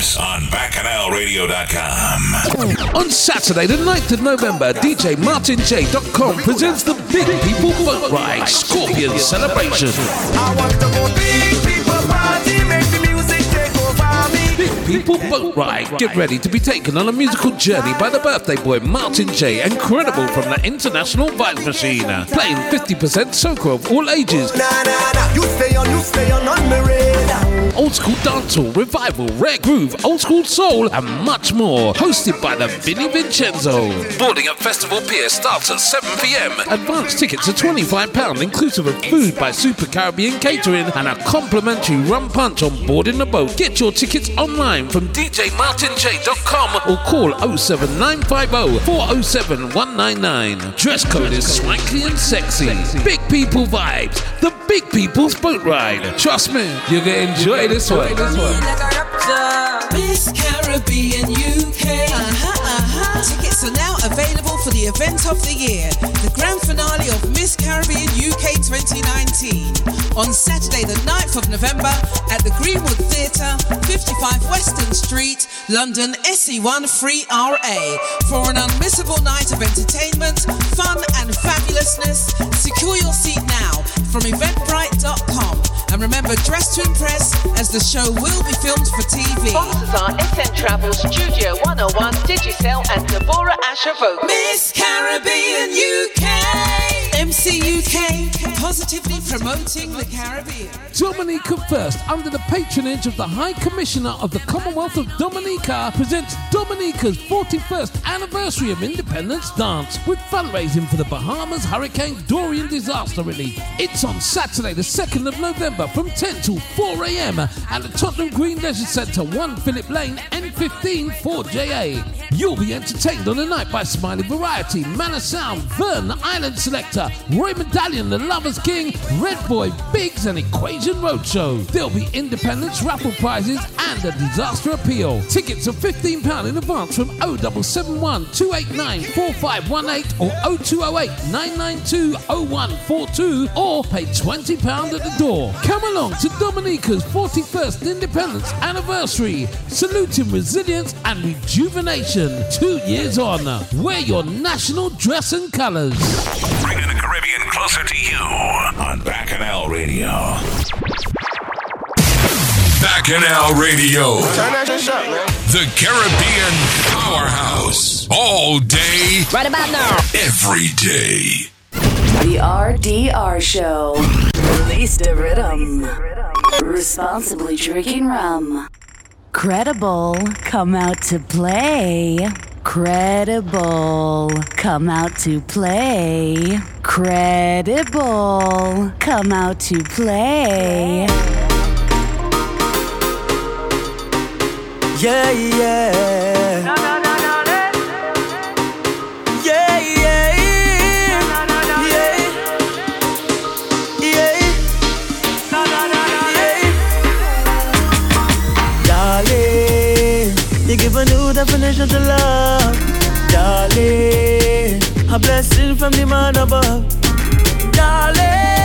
Vibes on BacchanalRadio.com. On Saturday, the 9th of November, DJ MartinJ.com presents the Big People Boat Ride Scorpion Celebration. People Boat Ride. Get ready to be taken on a musical journey by the birthday boy Martin J. Incredible from the International Vibes Machine. Playing 50% soca of all ages. Nah, nah, nah, you stay on, you stay on, on my radar. Old school dancehall, revival, rare groove, old school soul, and much more. Hosted by the Vinny Vincenzo. Boarding at Festival Pier starts at 7 pm. Advance tickets are £25, inclusive of food by Super Caribbean Catering and a complimentary rum punch on boarding the boat. Get your tickets online from djmartinj.com or call 07950 407 199. Dress code is swanky and sexy. Big people vibes. The Big People's Boat Ride. Trust me, you're gonna enjoy this one. Miss Caribbean UK. Uh-huh. Tickets are now available for the event of the year, the grand finale of Miss Caribbean UK 2019, on Saturday, the 9th of November at the Greenwood Theatre, 55 Western Street, London, SE1 3RA. For an unmissable night of entertainment, fun, and fabulousness, secure your seat now from eventbrite.com. And remember, dress to impress as the show will be filmed for TV. Sponsors are SN Travel, Studio 101, Digicel, and Deborah Asher. Miss Caribbean UK! MC UK, positively promoting the Caribbean. Dominica First, under the patronage of the High Commissioner of the Commonwealth of Dominica, presents Dominica's 41st anniversary of Independence Dance with fundraising for the Bahamas Hurricane Dorian disaster relief. It's on Saturday, the 2nd of November from 10 till 4 a.m. at the Tottenham Green Leisure Centre, 1 Philip Lane, N15 4JA. You'll be entertained on the night by Smiley Variety, Manor Sound, Vern, Island Selector, Roy Medallion, the Lovers King, Red Boy, Biggs, and Equation Roadshow. There'll be Independence raffle prizes and a disaster appeal. Tickets are £15 in advance from 0771 289 4518 or 0208 992 0142 or pay £20 at the door. Come along to Dominica's 41st Independence anniversary, saluting resilience and rejuvenation. Two years on. Wear your national dress and colours. Caribbean closer to you on Bacchanal Radio. Bacchanal Radio. Turn that shit up, man. The Caribbean Powerhouse. All day, Right about now. every day. The RDR Show. Release the rhythm. Responsibly drinking rum. Credible, come out to play. Credible, come out to play. Credible, come out to play. Yeah, yeah. Definition to love. Darling, a blessing from the man above. Darling,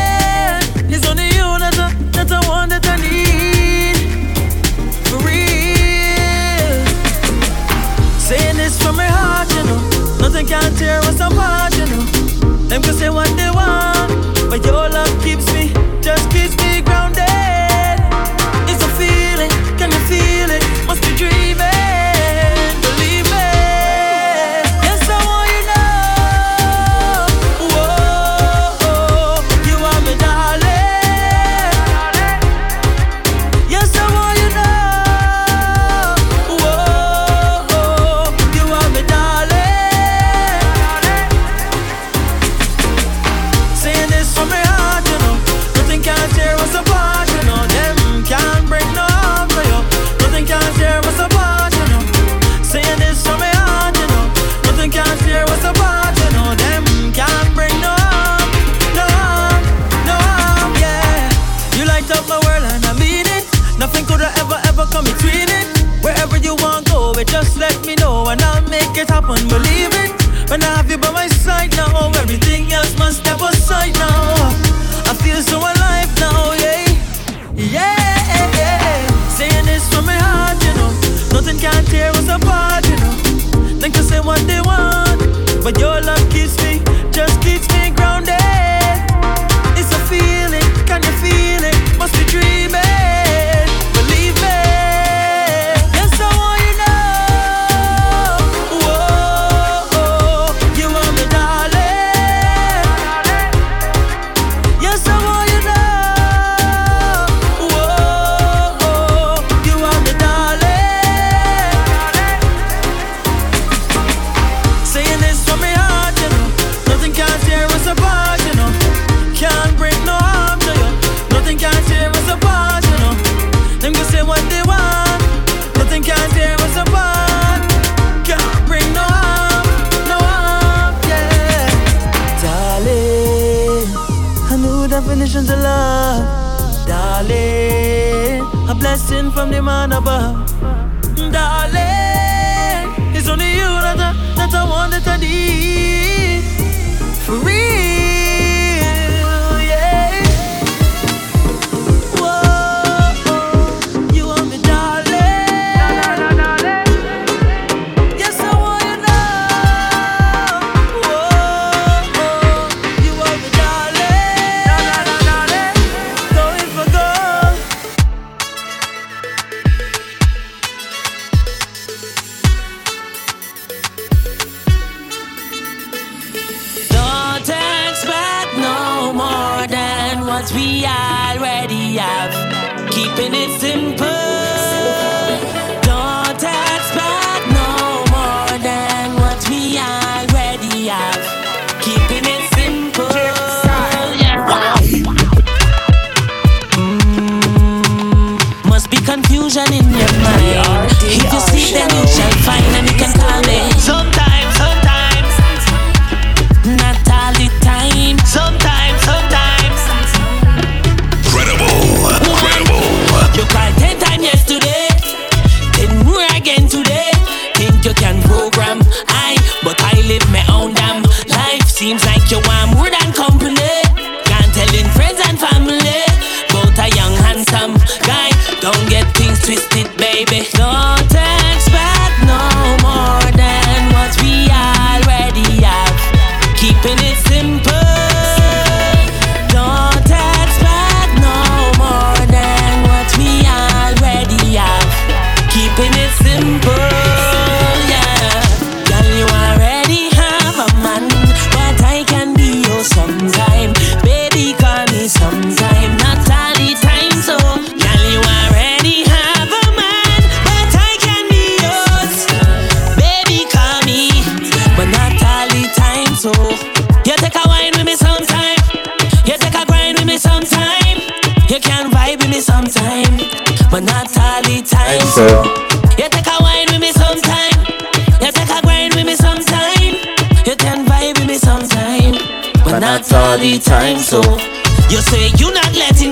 twisted, baby.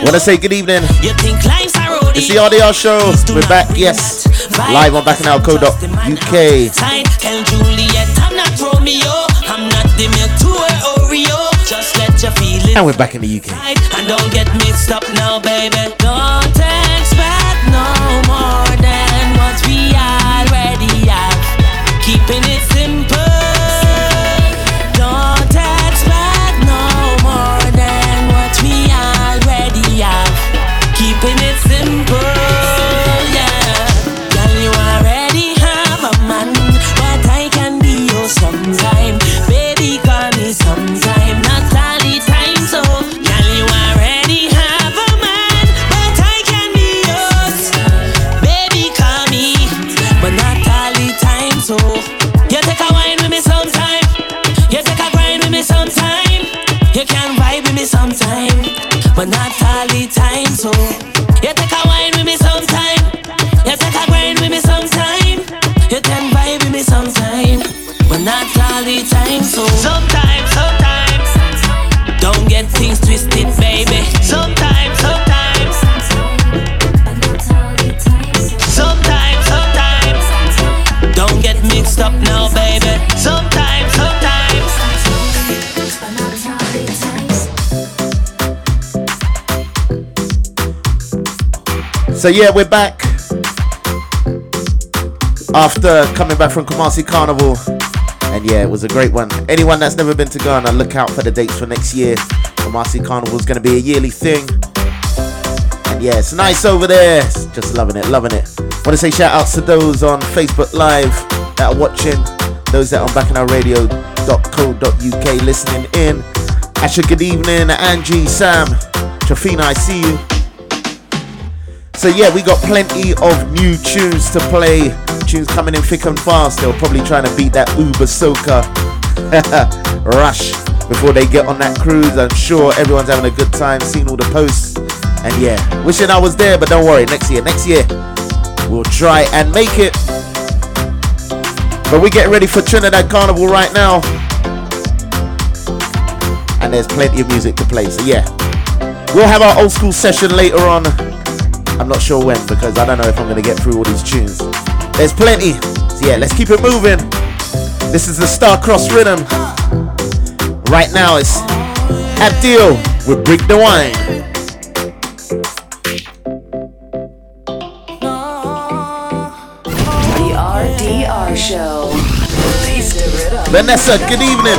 Want to say good evening. You think life's a road? It's the RDR show. We're back, yes. Live on. Tell Juliet I'm not Romeo. I'm not Oreo. Just let you feel. And we're back in the UK. And don't get mixed up now, baby. So yeah, we're back after coming back from Kumasi Carnival, and yeah, it was a great one. Anyone that's never been to Ghana, look out for the dates for next year. Kumasi Carnival is going to be a yearly thing, and yeah, it's nice over there. Just loving it, loving it. Want to say shout outs to those on Facebook Live that are watching, those that are on bacchanalradio.co.uk listening in. Asha, good evening. Angie, Sam, Trafina, I see you. So yeah, we got plenty of new tunes to play. Tunes coming in thick and fast. They're probably trying to beat that Uber Soca rush before they get on that cruise. I'm sure everyone's having a good time, seeing all the posts. And yeah, wishing I was there, but don't worry, next year, next year, we'll try and make it. But we're getting ready for Trinidad Carnival right now. And there's plenty of music to play, so yeah. We'll have our old school session later on. I'm not sure when because I don't know if I'm going to get through all these tunes. There's plenty. So yeah, let's keep it moving. This is the Star Cross Rhythm. Right now it's Abdil with Break the Wine. Show. Vanessa, good evening.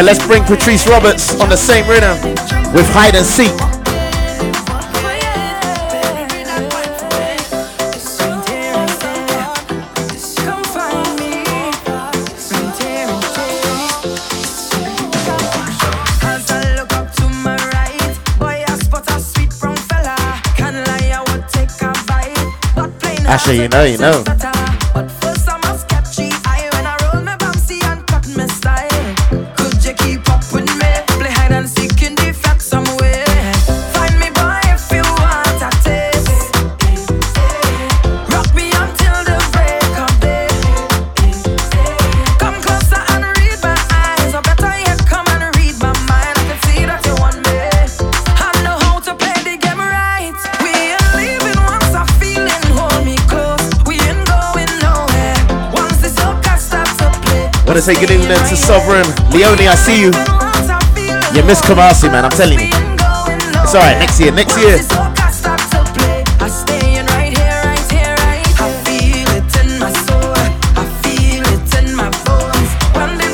So let's bring Patrice Roberts on the same rhythm with hide and seek. Actually, you know, you know. to say good evening to Sovereign. Leone, I see you. You miss Kumasi, man. I'm telling you. It's alright. Next year. Next year.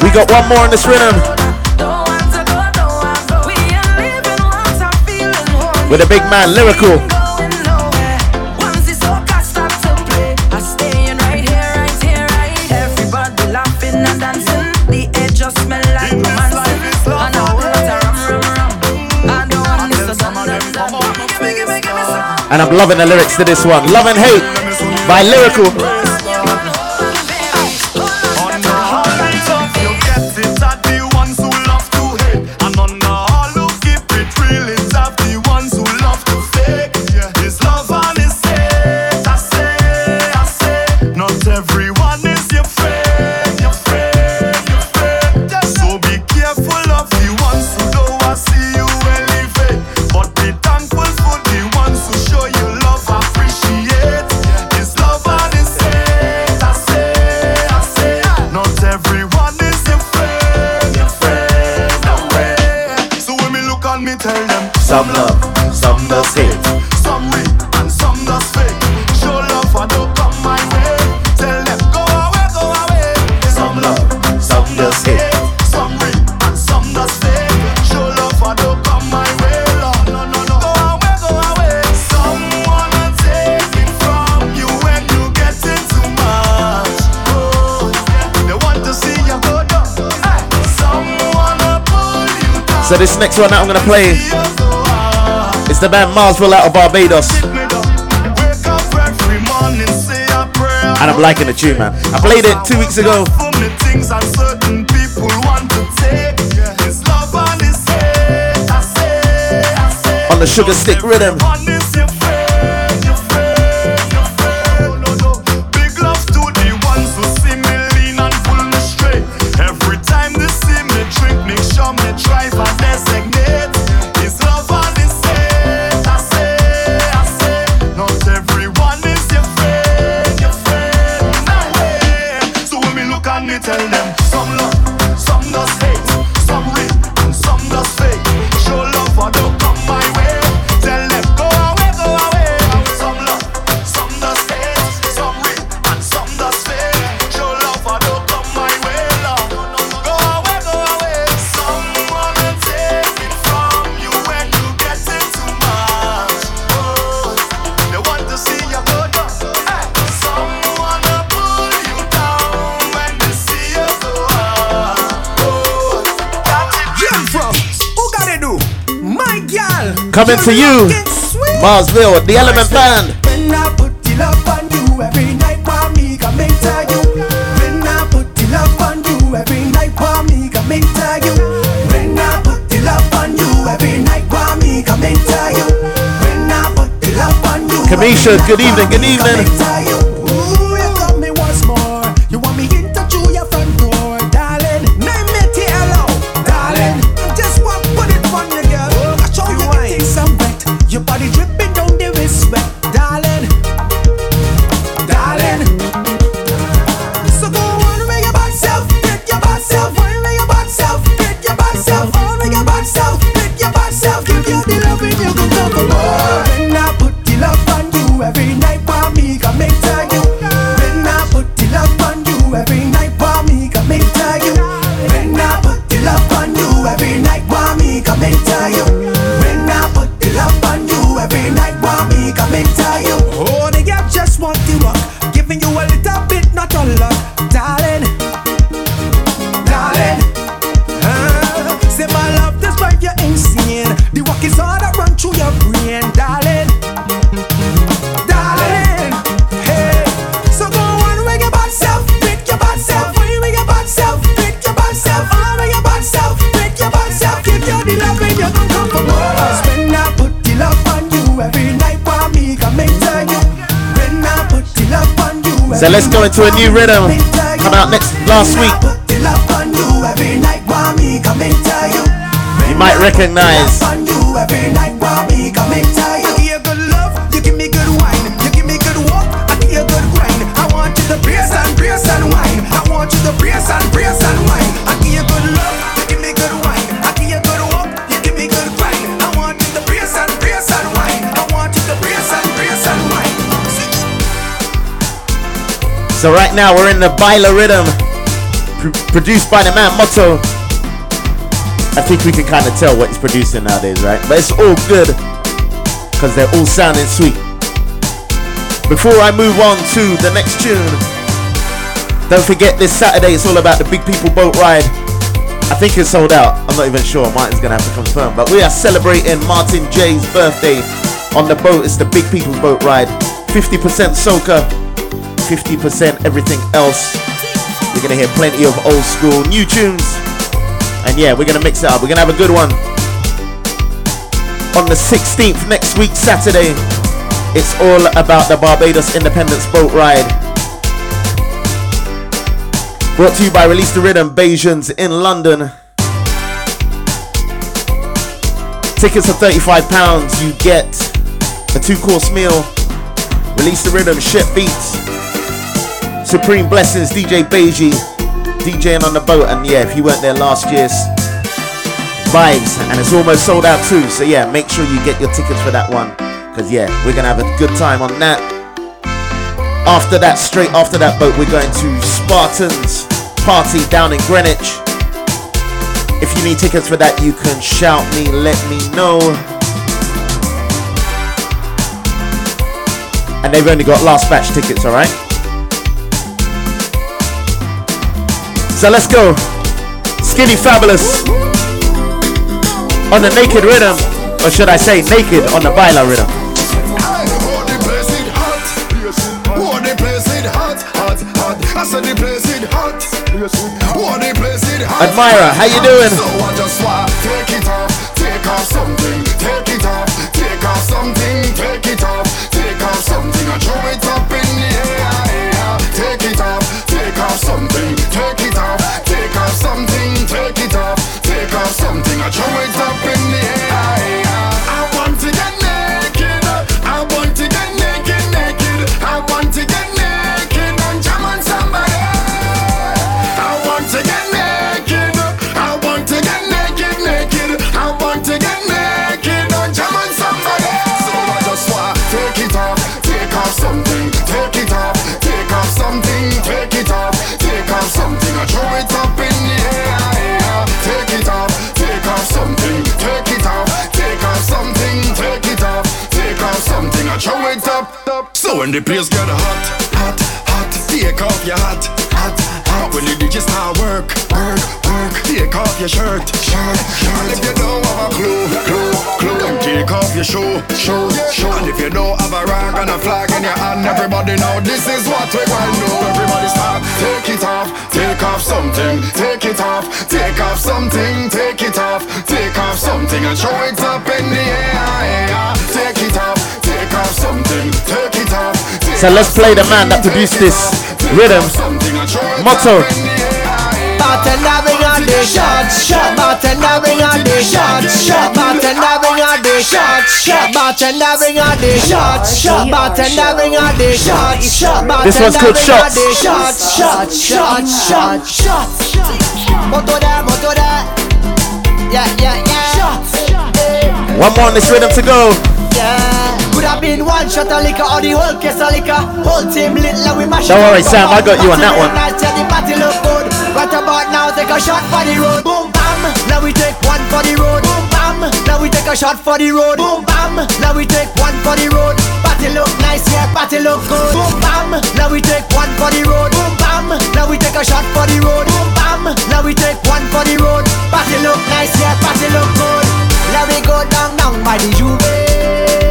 We got one more in this rhythm. With a big man, lyrical. And I'm loving the lyrics to this one. Love and Hate by Lyrical. So this next one that I'm gonna play is the band Marsville out of Barbados. And I'm liking the tune, man. I played it two weeks ago. On the sugar stick rhythm. Coming to you, Marsville, the Element Band. When I put the love on you every night, for me, come and you. When I put the love on you every night, for me, come and you. When I put the love on you every night, for me, come and you. When I put the love on you. Kamisha, good evening, good evening. So let's go into a new rhythm. Come out next last week. You every night, So right now we're in the Baila rhythm, pr- produced by the man Motto. I think we can kind of tell what he's producing nowadays, right? But it's all good because they're all sounding sweet. Before I move on to the next tune, don't forget this Saturday it's all about the Big People Boat Ride. I think it's sold out. I'm not even sure. Martin's gonna have to confirm. But we are celebrating Martin J's birthday on the boat. It's the Big People's Boat Ride. 50% soca, 50% everything else. You're gonna hear plenty of old school new tunes. And yeah, we're gonna mix it up. We're gonna have a good one. On the 16th, next week, Saturday, it's all about the Barbados Independence Boat Ride. Brought to you by Release the Rhythm, Bajans in London. Tickets are £35. You get a two course meal. Release the Rhythm, Shit Beats. Supreme Blessings, DJ Beiji. DJing on the boat. And yeah, if you weren't there last year's vibes. And it's almost sold out too. So yeah, make sure you get your tickets for that one. Because yeah, we're to have a good time on that. After that, straight after that boat, we're going to Spartans Party down in Greenwich. If you need tickets for that, you can shout me, let me know. And they've only got last batch tickets, alright? So let's go. Skinny Fabulous on the naked rhythm. Or should I say naked on the baila rhythm? Admira, how you doing? I take off, something, take it off, take off something, take it off, take off something, it when the place get hot, hot, hot, take off your hat, hat, hat. when the DJ start work, work, work. Take off your shirt, shirt, shirt. And if you don't have a clue, clue, clue, then take off your shoe, shoe, shoe. And if you don't have a rag and a flag in your hand, everybody know this is what we want to do. Everybody start, take it off, take off something, take it off, take off something, take it off, take off something and show it up in the air. Take it off, take off something, take So let's play the man that produced this rhythm. Motto. Bartender bring on the shots, shot. Bartender bring on the shots, shot. Bartender bring on the shots, shot. Bartender bring on the shots, shot. Bartender bring on the shots, shot. This one's called Shots. Shots, shots, shots, shots, shots. Moto there, moto there. Yeah, yeah, yeah. One more on this rhythm to go. Yeah. Could have been one shot of liquor or the whole case of liquor. Whole team lit like we mash Don't worry. Sam, I got you on that one. The party look good. Right about now, take a shot for the road. Boom bam. Now we take one for the road. Boom bam. Now we take a shot for the road. Boom bam. Now we take one for the road. Party look nice, yeah, party look good. Boom bam. Now we take one for the road. Boom bam. Now we take a shot for the road. Boom bam. Now we take one for the road. Party look nice, yeah, party look good. Now we go down, down by the Juve.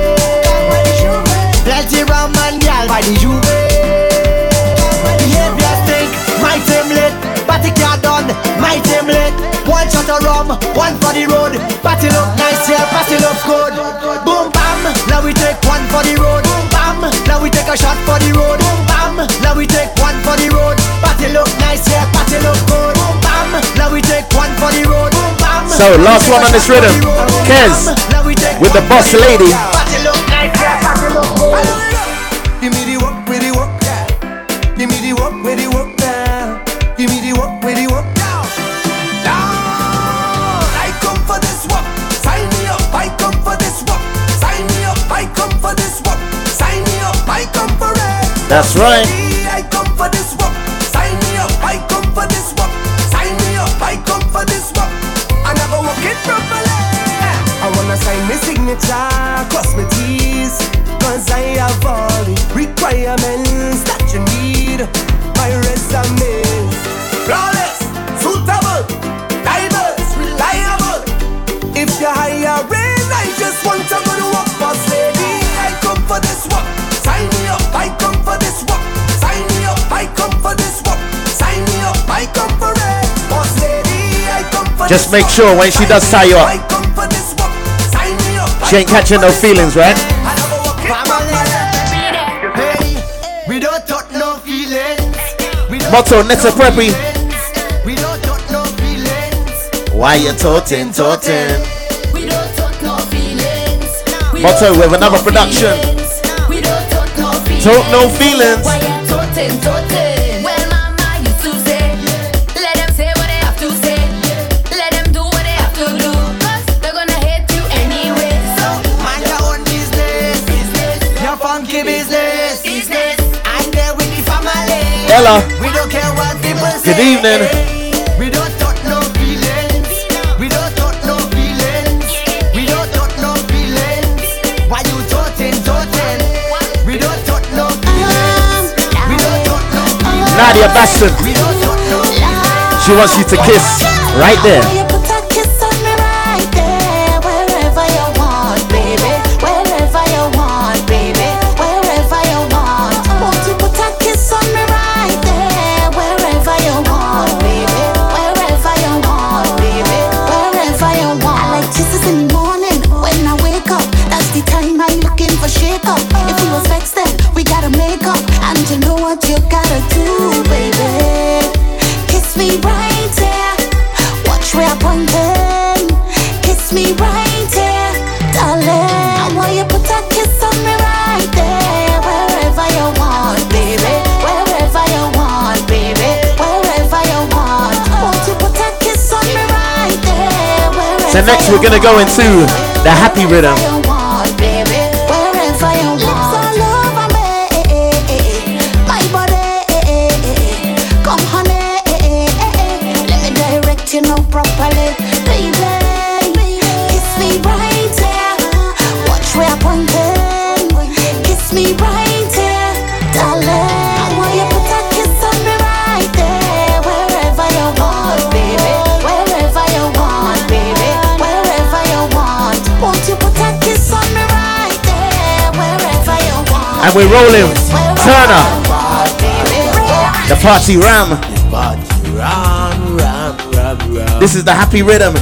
Plenty rum and gal by the Juve. Behavior stink, my team lit. Party car done, my team lit. One shot of rum, one for the road. Party look nice, yeah, party look good. Boom bam, now we take one for the road. Boom bam, now we take a shot for the road. Boom bam, now we take one for the road. Party look nice, yeah, party look good. Boom bam, now we take one for the road. Boom bam. So, last one on this rhythm. Kez with the boss lady. Right. Just make sure when she does tie you up, come for this work. Sign me up. she ain't catching no feelings, right? We don't talk no feelings. Motto, Nessa Preppy. We don't talk no feelings. Why you totin', totin'? We don't talk no feelings. We Motto with another production. feelings. We don't talk no feelings. Talk no feelings. Why you totin', totin'? We don't care what people say. Good evening. We don't talk no feelings. We don't talk no feelings. We don't talk no feelings. Why you talking, talking? We don't talk no feelings. We don't talk no feelings. Nadia Batson. We don't talk no feelings. She wants you to kiss right there. Next we're gonna go into the happy rhythm. And we're rolling. Turner. The party ram. This is the happy rhythm.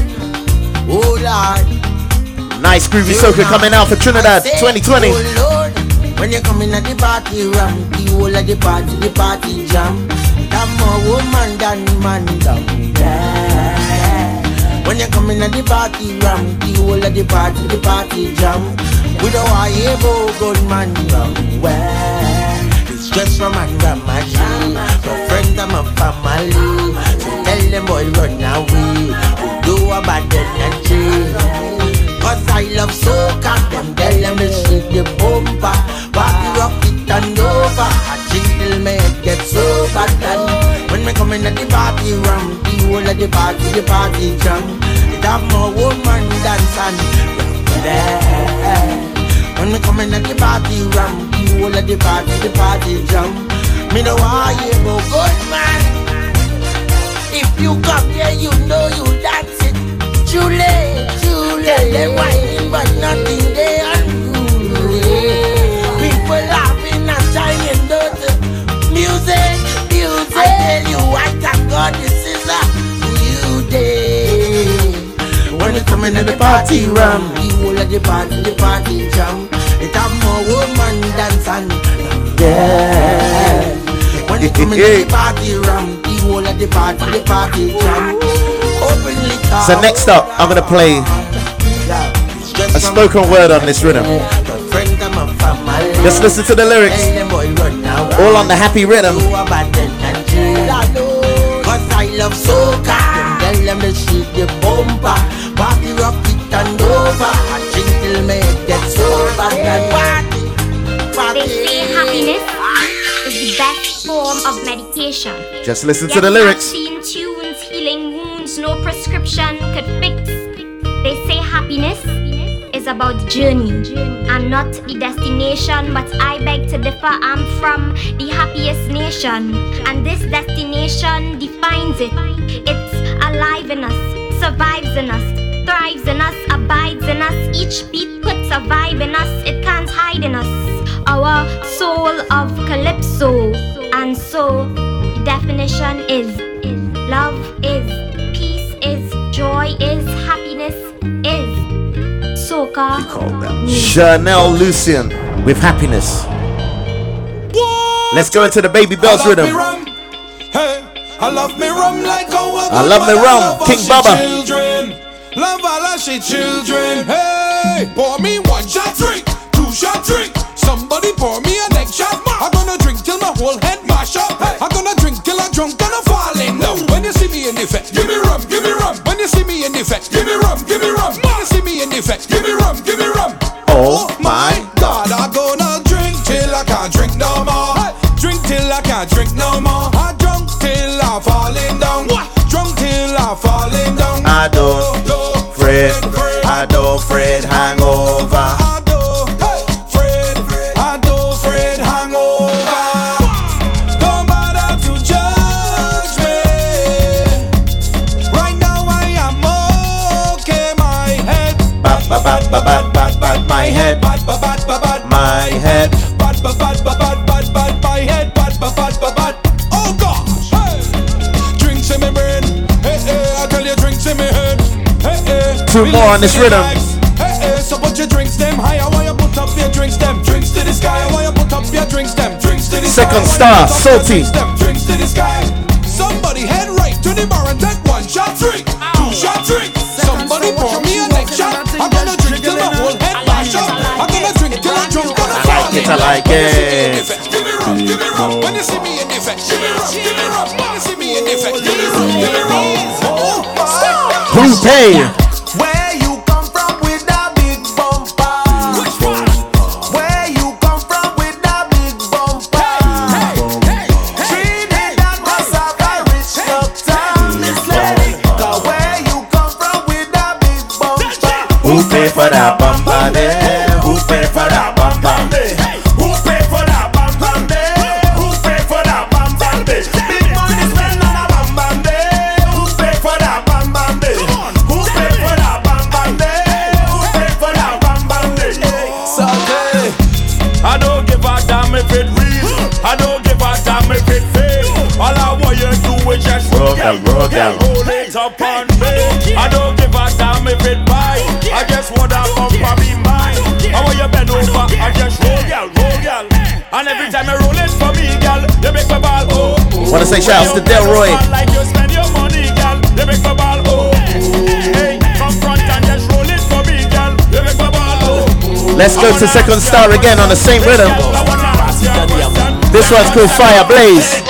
Nice groovy soca coming out for Trinidad 2020. Oh When you come in at the party ram, the whole of the party, the party jam. That more woman than man down there. When you come in at the party ram, the whole of the party, the party jam. We don't want you go gunman down where. It's just from my grandma my friends and my family. So tell them boy run away, we do about the energy. Cause I love soca, them tell them to shake the bumper. Party rock it and over. I drink till me head get so bad and When me come in at the party ram The whole of the party, the party jam. It have more woman dance rock there When me come in at the party ram The whole of the party, the party jam. Me know why you go good man. If you come here you know you dance it. Julie, Julie. Tell them whining but nothing they unruly. People laughing and shining dirty Music, music. I tell you I thank God day When coming to the party ram The whole of the party, the party jam. It have more woman dance and yeah. When it's coming to the party ram The whole of the party, the party jam. So next up, I'm gonna play a spoken word on this rhythm. Just listen to the lyrics. All on the happy rhythm. Cause I love soca. Tell them to shake the bumper Party rock it and over I drink till me get sober And party They say happiness is the best form of medication. Just listen to the lyrics. Vaccine tunes, healing wounds, no prescription could fix. They say happiness is about the journey and not the destination. But I beg to differ. I'm from the happiest nation, and this destination defines it. It's alive in us, survives in us, thrives in us, abides in us. Each beat puts a vibe in us. It can't hide in us. Our soul of calypso, and so definition is love is peace is joy is happiness is soca. Chanel Lucian with happiness. Let's go into the baby bells rhythm. I love me rum like how a I good love me rum, King Baba. Children. Love all of she children. Hey, pour me one shot drink, two shot drink. Somebody pour me a next shot. I'm gonna drink till my whole head mash up. Hey, I'm gonna drink till I'm drunk and I'm falling down. When you see me in the effect, give me rum, give me rum. When you see me in the effect, give me rum, give me rum. When you see me in the effect, give me rum, give me rum. Oh, oh my God, I'm gonna hey. Two more on this rhythm. Hey, hey, so put your drinks them higher while you put up your drinks them. Drinks to the sky while you put up your drinks them. Drinks to the Second sky. while star, you put up your salty. drinks. Drinks to the sky. Somebody head right to the bar and take one shot drink. Two shot drink. Somebody pour me a next shot. I'm gonna drink till my whole head bash up. I'm gonna drink till I'm drunk I'm like it, I like it. Give me rum, give me rum. When you see me in effect, give me rum, give me rum. When you see me in effect, give me rum, give me rum. Oh, my. Who pay? shouts to Delroy. Let's go to second star again on the same rhythm. This one's called Fire Blaze.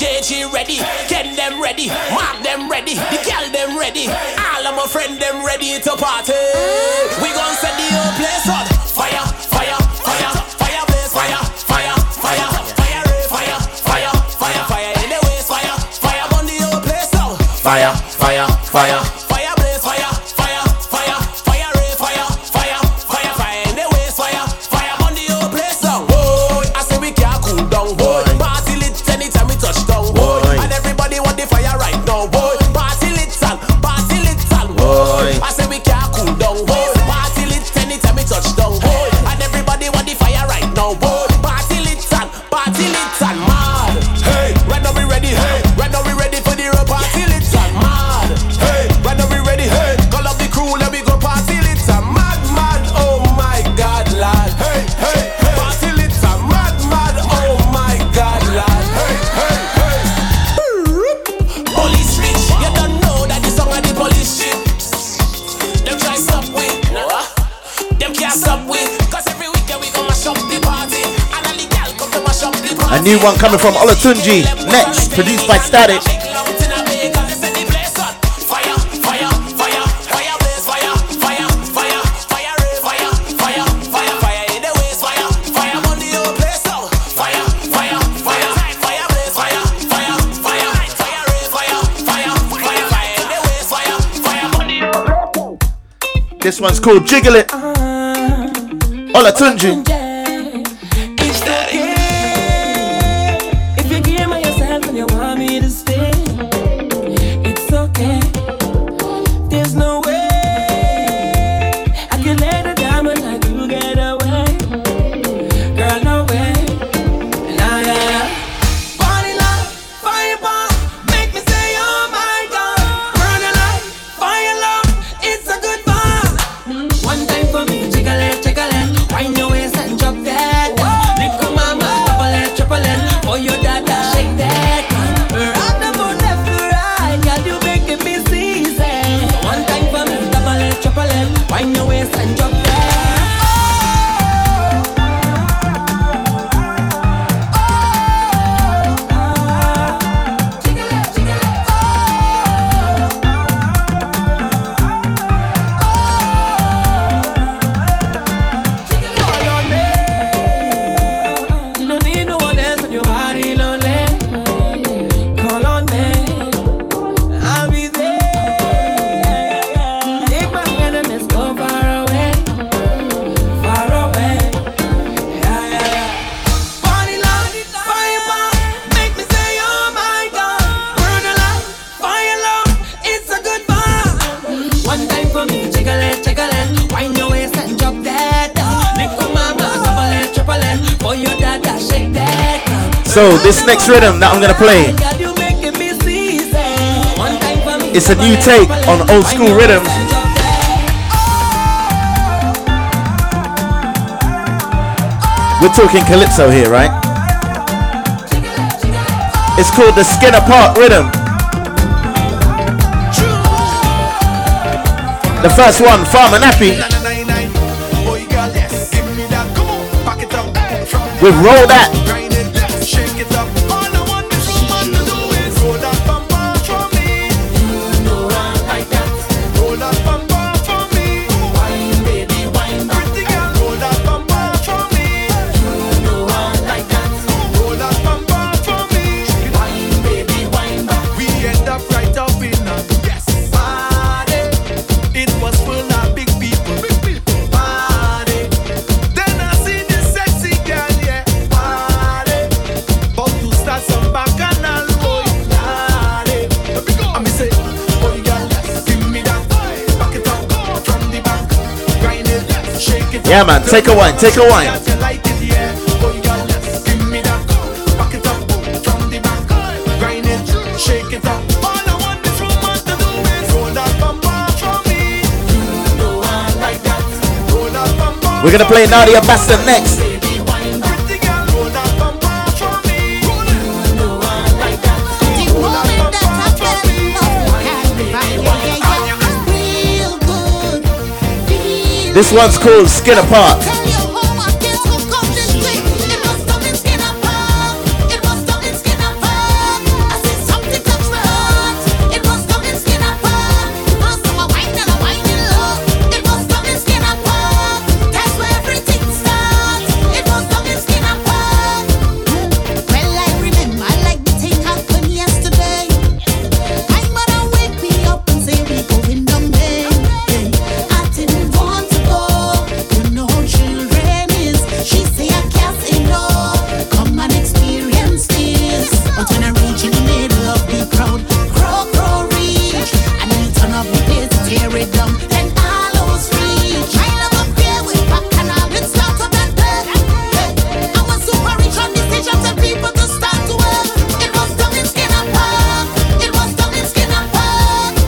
JG ready, get them ready, mark them ready, the girl them ready, all of my friend them ready to party. New one coming from Olatunji. Next, produced by Static. This one's called Jiggle It. Olatunji. this next rhythm that I'm gonna play. It's a new take on old school rhythms. We're talking calypso here, right? It's called the Skinner Park rhythm. The first one, Farmer Nappy. With Roll That. Yeah, man. Take a wine. Take a wine. We're gonna play Nadia Batson next. This one's called Skin Apart.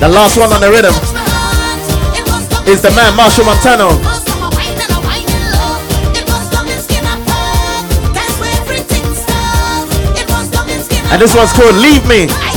The last one on the rhythm is the man Machel Montano. And this one's called Leave Me.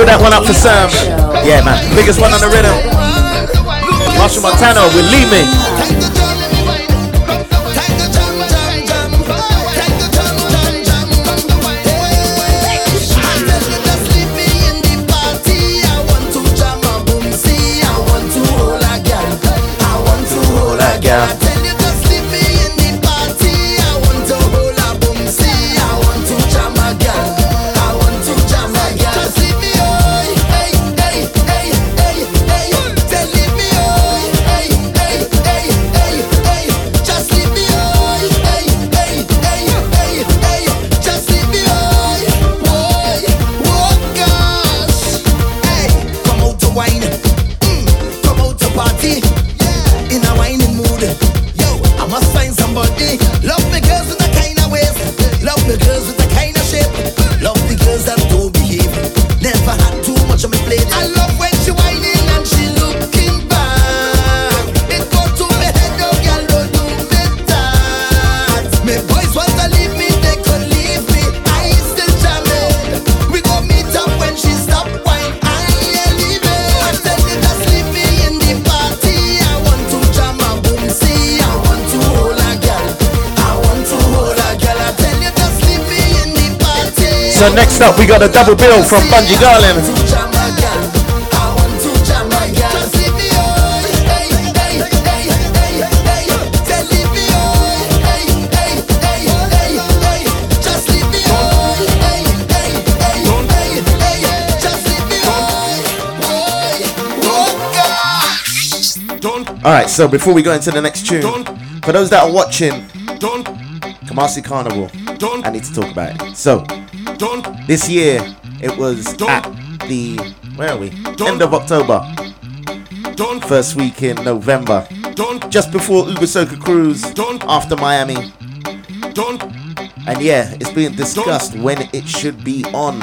Pull that one up for Sam. Yeah, man. Biggest one on the rhythm. Machel Montano will leave So next up we got a double bill from Bunji Garlin. Alright, so before we go into the next tune, for those that are watching Kumasi Carnival, I need to talk about it. So, this year it was at the where are we? End of October. First week in November. Just before Uber Soca Cruise after Miami. And yeah, it's being discussed when it should be on.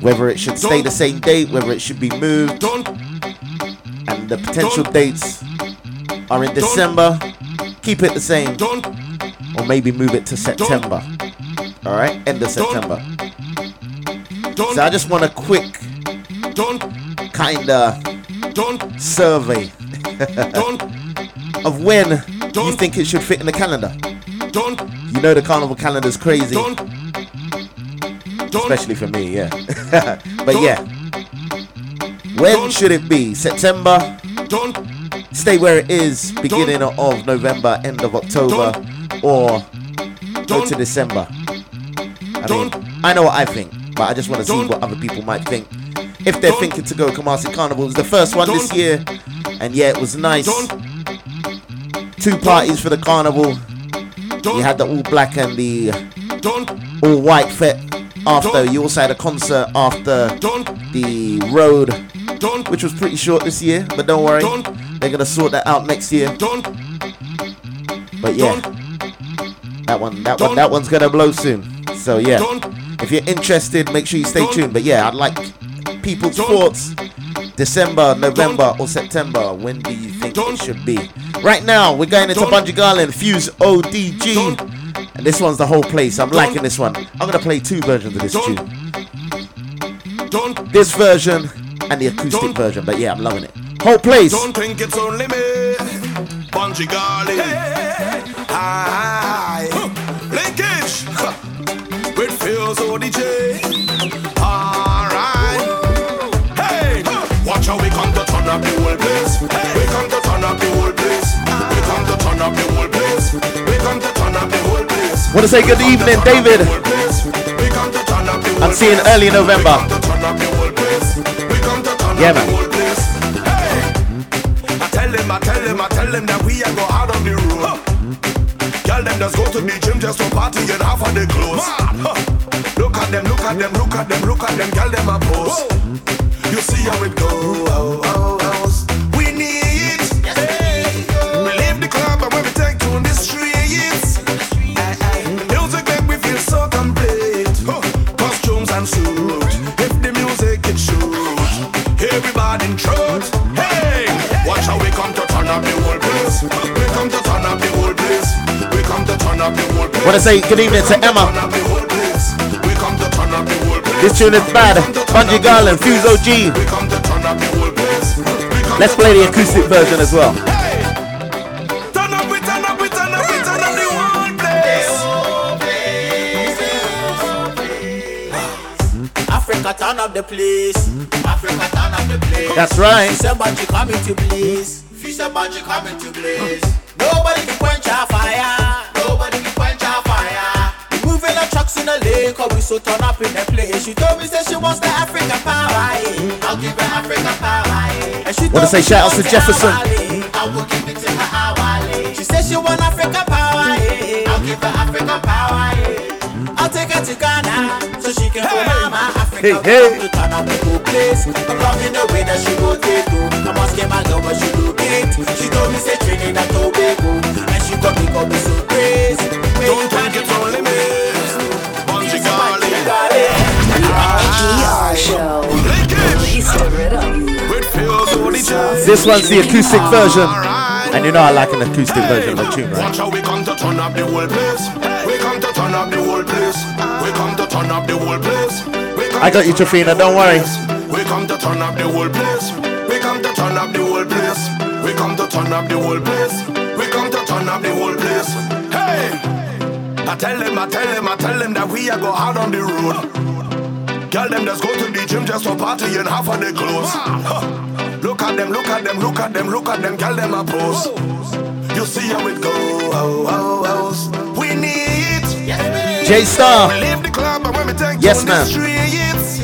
Whether it should stay the same date, whether it should be moved. And the potential dates are in December. Keep it the same. Or maybe move it to September. End of September. So I just want a quick kinda survey of when you think it should fit in the calendar. You know the carnival calendar is crazy. Especially for me, yeah. but yeah. When should it be? September? Stay where it is, beginning of November, end of October, or go to December? I mean, I know what I think, but I just want to see what other people might think. If they're thinking to go Kumasi Carnival, it was the first one this year, and yeah, it was nice. Two parties for the carnival. You had the all black and the all white fit after. You also had a concert after the road, which was pretty short this year, but don't worry, they're gonna sort that out next year. But yeah, that one, that one, that one's gonna blow soon. So yeah, if you're interested, make sure you stay tuned. But yeah, I'd like people's thoughts. December, November, or September. When do you think it should be? Right now, we're going into Bunji Garlin, Fuse ODG. And this one's the whole place. I'm liking this one. I'm going to play two versions of this tune. This version and the acoustic version. But yeah, I'm loving it. Whole place. Don't think it's only me. Bunji Garlin. Hi. Linkage. With Fuse ODG. Alright. Hey. Watch how we come to turn up the whole place. We come to turn up the whole place. We come to turn up the whole place. We come to turn up the whole place. Want to say good evening, David. I'm seeing early November. Yeah, man. I tell them, I tell them, I tell them that we are go out on the road. Girl, them just go to the gym just to party and half of the clothes. Huh. Look at them, look at them, look at them, look at them, girl, them a pose. You see how it goes. Oh, oh, oh, we need it. We leave the club and when we take to the streets. Music make we feel so complete. Costumes and suit. If the music it shoot, everybody in truth. Hey, watch how we come to turn up the whole place. We come to turn up the whole place. We come to turn up the whole place. Want to say good evening to Emma. This tune is bad. Bunji Garlin, Fuse OG. Let's play the acoustic version as well. Turn up, we turn up, we turn up, we turn up the place. Africa turn up the place. Africa turn up the place. That's right. She said, but you come into place. She said, but you come into place. Nobody can quench our fire. Moving in the lane, cause oh, we so turn up in the place. She told me that she wants the African power. I'll give her African power. And she Want to say shout outs she to Jefferson. I will give it to her Awale. She said she want African power. I'll give her African power. I'll take her to Ghana so she can go mama Africa. Hey, hey. To turn up the whole place. I'm loving the way that she rotate to. I'm asking my girl what she do it. She told me say Trinidad Tobago, and she got me got me This one's the acoustic version. And you know I like an acoustic version of a tune, right? Watch how we come to turn up the whole place. We come to turn up the whole place. We come to turn up the whole place. We come I got you, Trafina, don't worry. We come to turn up the whole place. We come to turn up the whole place. We come to turn up the whole place. We come to turn up the whole place. Hey! I tell them, I tell them, I tell them that we are go out on the road. Girl, them just go to the gym just to party and half of the clothes. Huh. Look at them, look at them, look at them, look at them, girl, them a pose. You see how it goes. We need it. J Star. We leave the club and when we take Yes, to ma'am. the streets.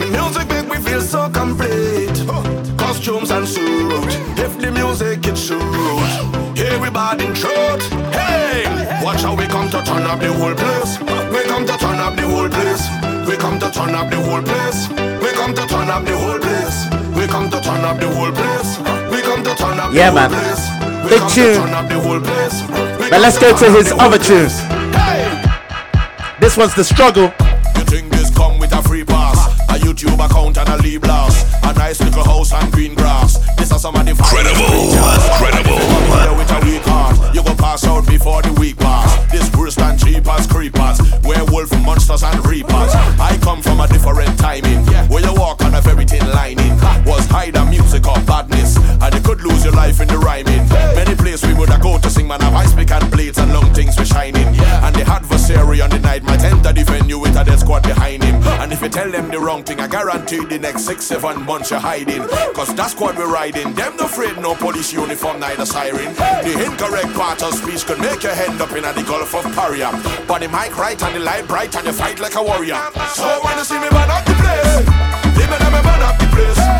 The music make me feel so complete. Costumes and suit. If the music it shoot, everybody in truth. Hey, watch how we come to turn up the whole place. We come to turn up the whole place. We come to turn up the whole place. We come to turn up the whole place. We come to turn up the whole place. We come to turn up Yeah, the man. whole place. We Big tune. turn up the whole place. We let's go to his other whole tunes. This one's The Struggle. You think this come with a free pass? A YouTube account and a lead blast. A nice little house and green grass. This is some of the Credible, credible. with a weak heart. You go pass out before the week pass. As creepers. Werewolf monsters and reapers. I come from a different timing. Where you walk and have everything lining. Was hide the music or badness. And you could lose your life in the rhyming. Many places we would have go to sing man have ice pick and blades and long things were shining. And the adversary on the night might enter the venue with a dead squad behind him. And if you tell them the wrong thing. I guarantee the next six, seven months you're hiding. Cause that's what we're riding. Them no afraid, no police uniform, neither siren. The incorrect part of speech could make your end up in the Gulf of Paria. But the mic right and the light bright and you fight like a warrior. So when you see me man up the place, they me let me man up the place.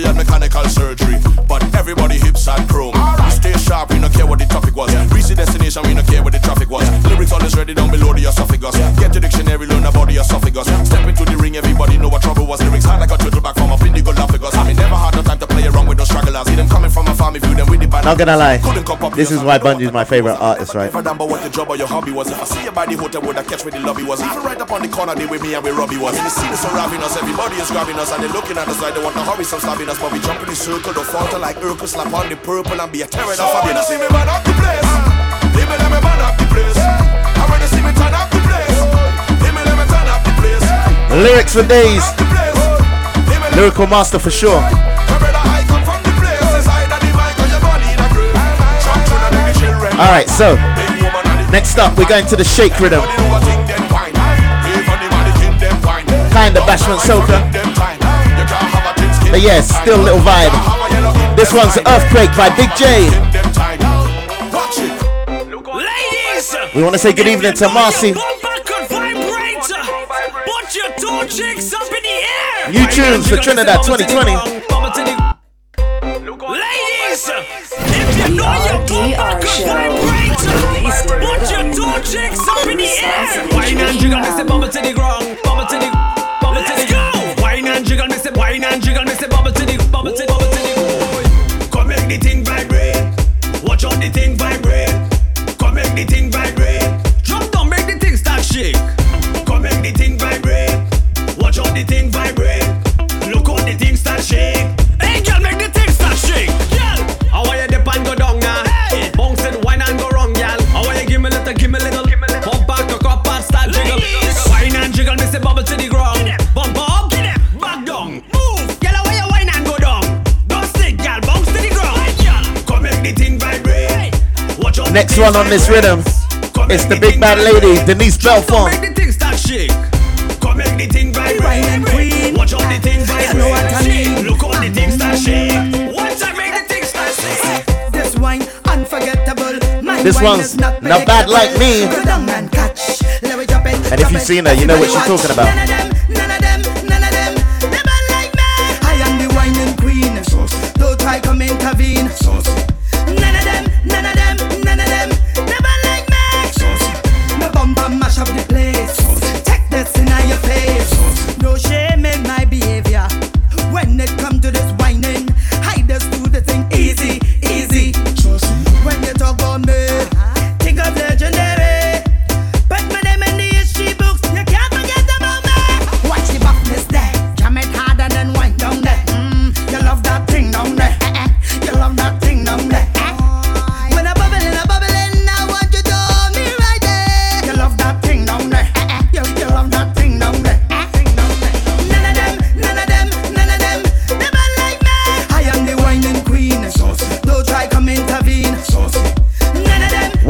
Nobody had mechanical surgery. But everybody hips and chrome. We stay sharp, we don't care what the topic was. Reach the destination, we don't care what the traffic was. Lyrics always ready down below the esophagus. Get your dictionary, learn about the esophagus. Step into the ring, everybody know what trouble was. Lyrics hard like a turtle back from up in the Galapagos. I mean, stragglers. See them coming from a farm, if you them with the band. Not gonna lie, this is why Bunji's my favorite artist, right? Never done but what the job or your hobby was. If I see you by the hotel, would I catch where the lobby was? Even right up on the corner, they with me and where Robbie was. And the scene is surrounding us, everybody is grabbing us, and they looking at us like they want to hurry, some stabbing us. But we jump in the circle, don't falter like Urkel, slap on the purple and be a terror. So when you see me man up the place, they me let me man up the place. When you see me turn up the place, they me let me turn up the place. Lyrics for days. Lyrical master for sure. Alright, so next up we're going to the shake rhythm. Kinda bashment soca. But yes, still a little vibe. This one's Earthquake by Big J. Ladies! We want to say good evening to Marcy. Put your two chicks up in the air. New tunes for Trinidad 2020. If you bumper could vibrate, put your two chicks up in the air. Wine and jiggle, me say bubble to the ground, bubble to the, bubble to the. Let's go. Wine and jiggle, me say wine and jiggle, me say bubble to the, bubble to the, bubble to the. Come make the thing vibrate. Watch out the thing vibrate. Next one on this rhythm. It's the big bad lady, Denise Belfon. Make the thing start shake. Come make the thing vibrate. Watch out the thing vibrate. Look how the thing start shake. Once I make the thing start shake. This wine unforgettable. My This wine one's is not not bad like me. And catch. Let me drop it, And if you've seen her, you know what she's Everybody talking watch. about.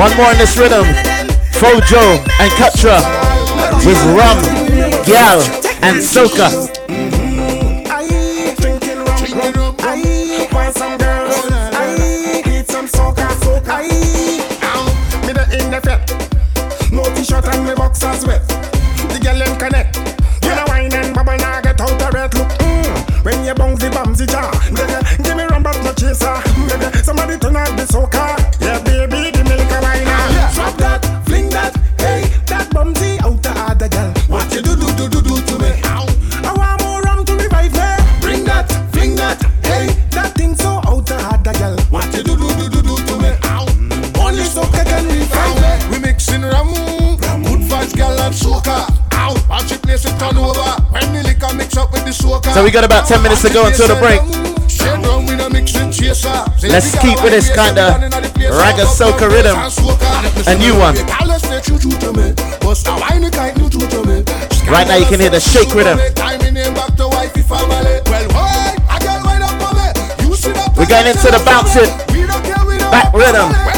One more in this rhythm. Fojo and Katra with Rum, Gal, and Soca. So we got about 10 minutes to go until the break. Let's keep with this kind of ragga soca rhythm. A new one. Right now you can hear the shake rhythm. We're going into the bouncing back rhythm.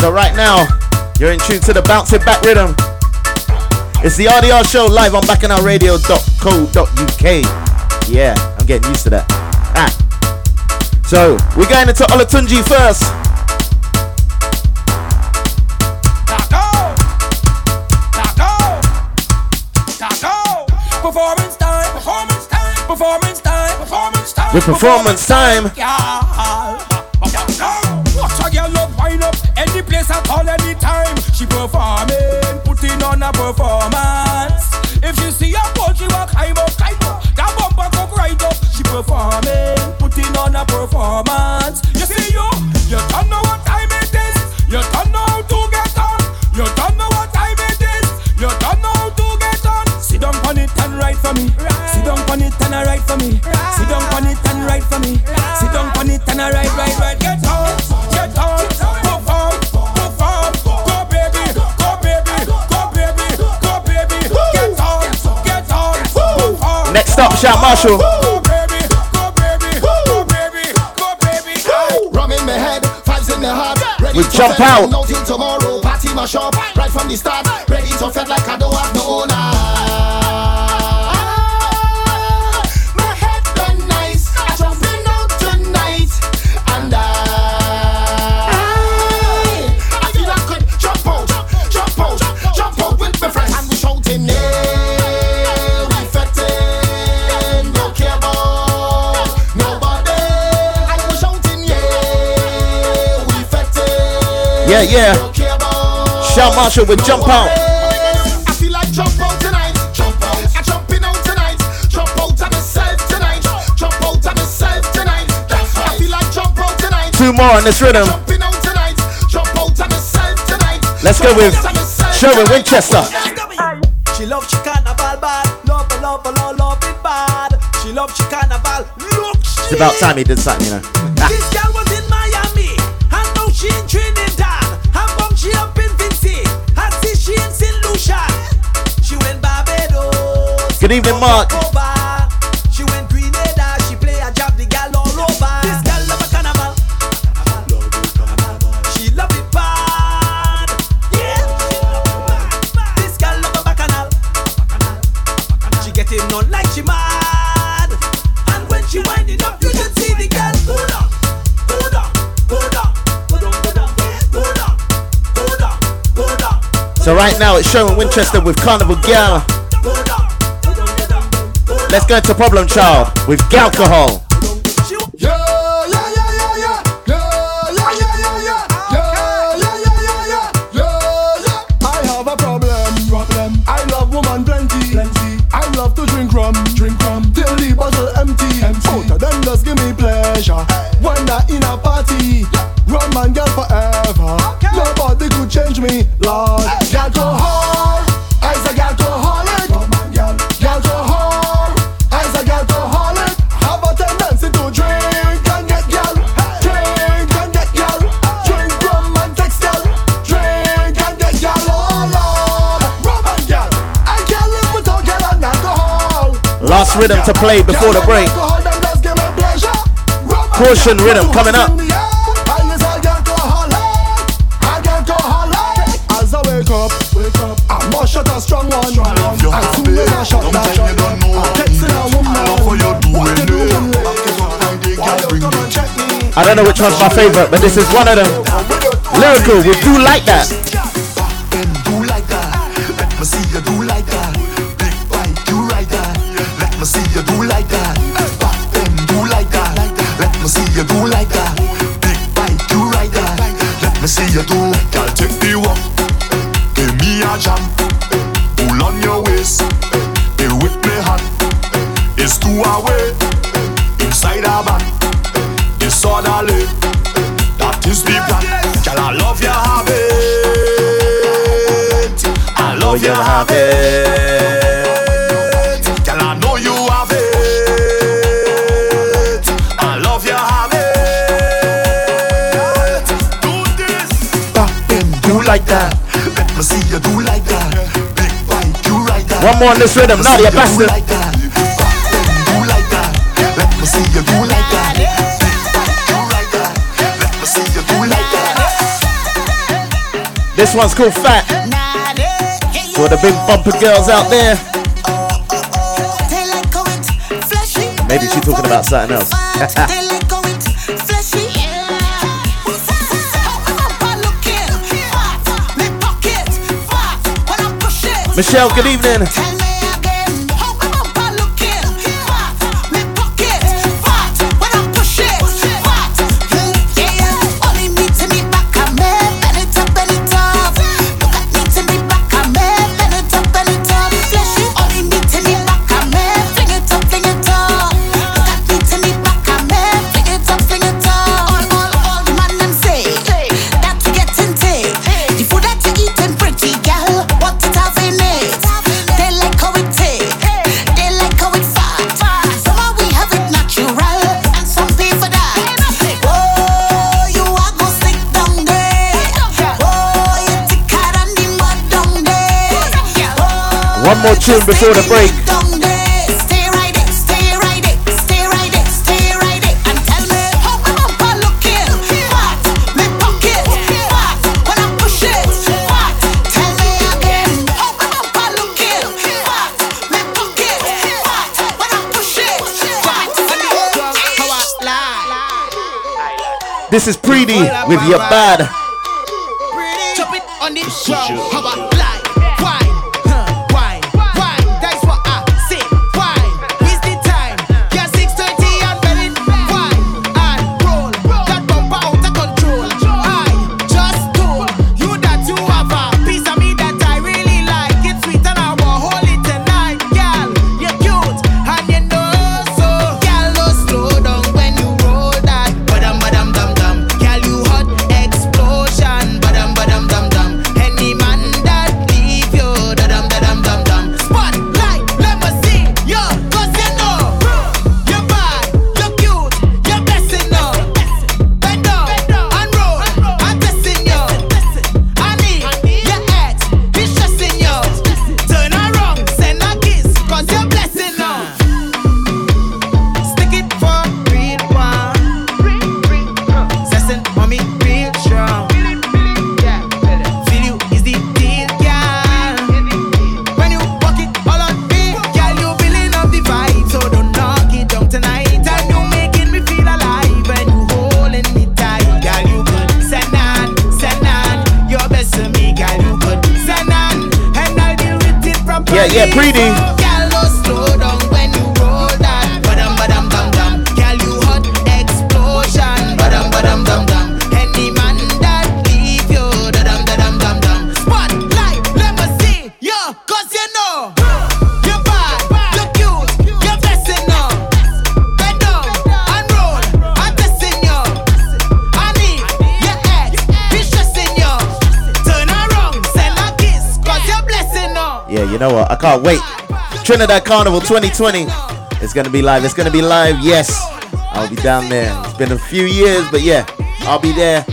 So right now, you're in tune to the bouncing back rhythm. It's the RDR show live on bacchanalradio.co.uk. Yeah, I'm getting used to that. Ah. So we're going into Olatunji first. Performance time, performance time, performance time, performance time. With performance time. Watch place at all, any time. She performing, putting on a performance. If she see a she will climb up, climb up. That bumper come right up. She performing, putting on a performance. You see you, you don't know what time it is. You don't know how to get on. You don't know what time it is. You don't know how to get on. Sit down on it and write for me. Sit down on it and write for me. Sit down on it and write for me. Sit down on it and write, write, write. Get Ready We jump out. Tomorrow, party my shop right from the start. Ready to fed like I don't have no owner. Yeah, yeah. Shout Machel with Jump Out. I feel like jump out tonight. Jump out. I jumping out tonight. Jump out on myself tonight. Jump out on myself tonight. That's right. I feel like jump out tonight. Two more on this rhythm. Jumping out tonight. Jump out on myself tonight. Let's go with Sherwin Winchester. She love she carnival bad, love love love love it bad. She love she carnival. Look, It's about time he did something, you know. Down, go down. So right now it's Sherwin Winchester with Carnival Gal. Let's go into Problem Child with Galcohol. Last rhythm to play before the break. Alcohol them just give me pleasure. Rum and Caution rhythm coming up. I is a alcoholic, a alcoholic. As I wake up, wake up, I must shut a strong one. As soon as I shut that, I text a woman. What you doing? Why you come and check me? I don't know which one's my favorite, but this is one of them. Lyrikal we Do Like That. You do. Girl, take the walk. Give me a jam. Pull on your waist. Be with me hand. It's two away. Inside a band. Disorderly. That is the plan. Girl, I love your habit. I love your habit. One more on this rhythm, Nadia Batson. Do like that. Back like that. Let me see you do like that. You right that. Let me see you do like that. This one's called Fat. For the big bumper girls out there. Maybe she's talking about something else. Michelle, good evening. One more tune before the break. This. Is Preedy with your bad. Chop it on the drum. Properly. Can't wait. Trinidad Carnival 2020. It's gonna be live. It's gonna be live. Yes, I'll be down there. It's been a few years, but yeah, I'll be there.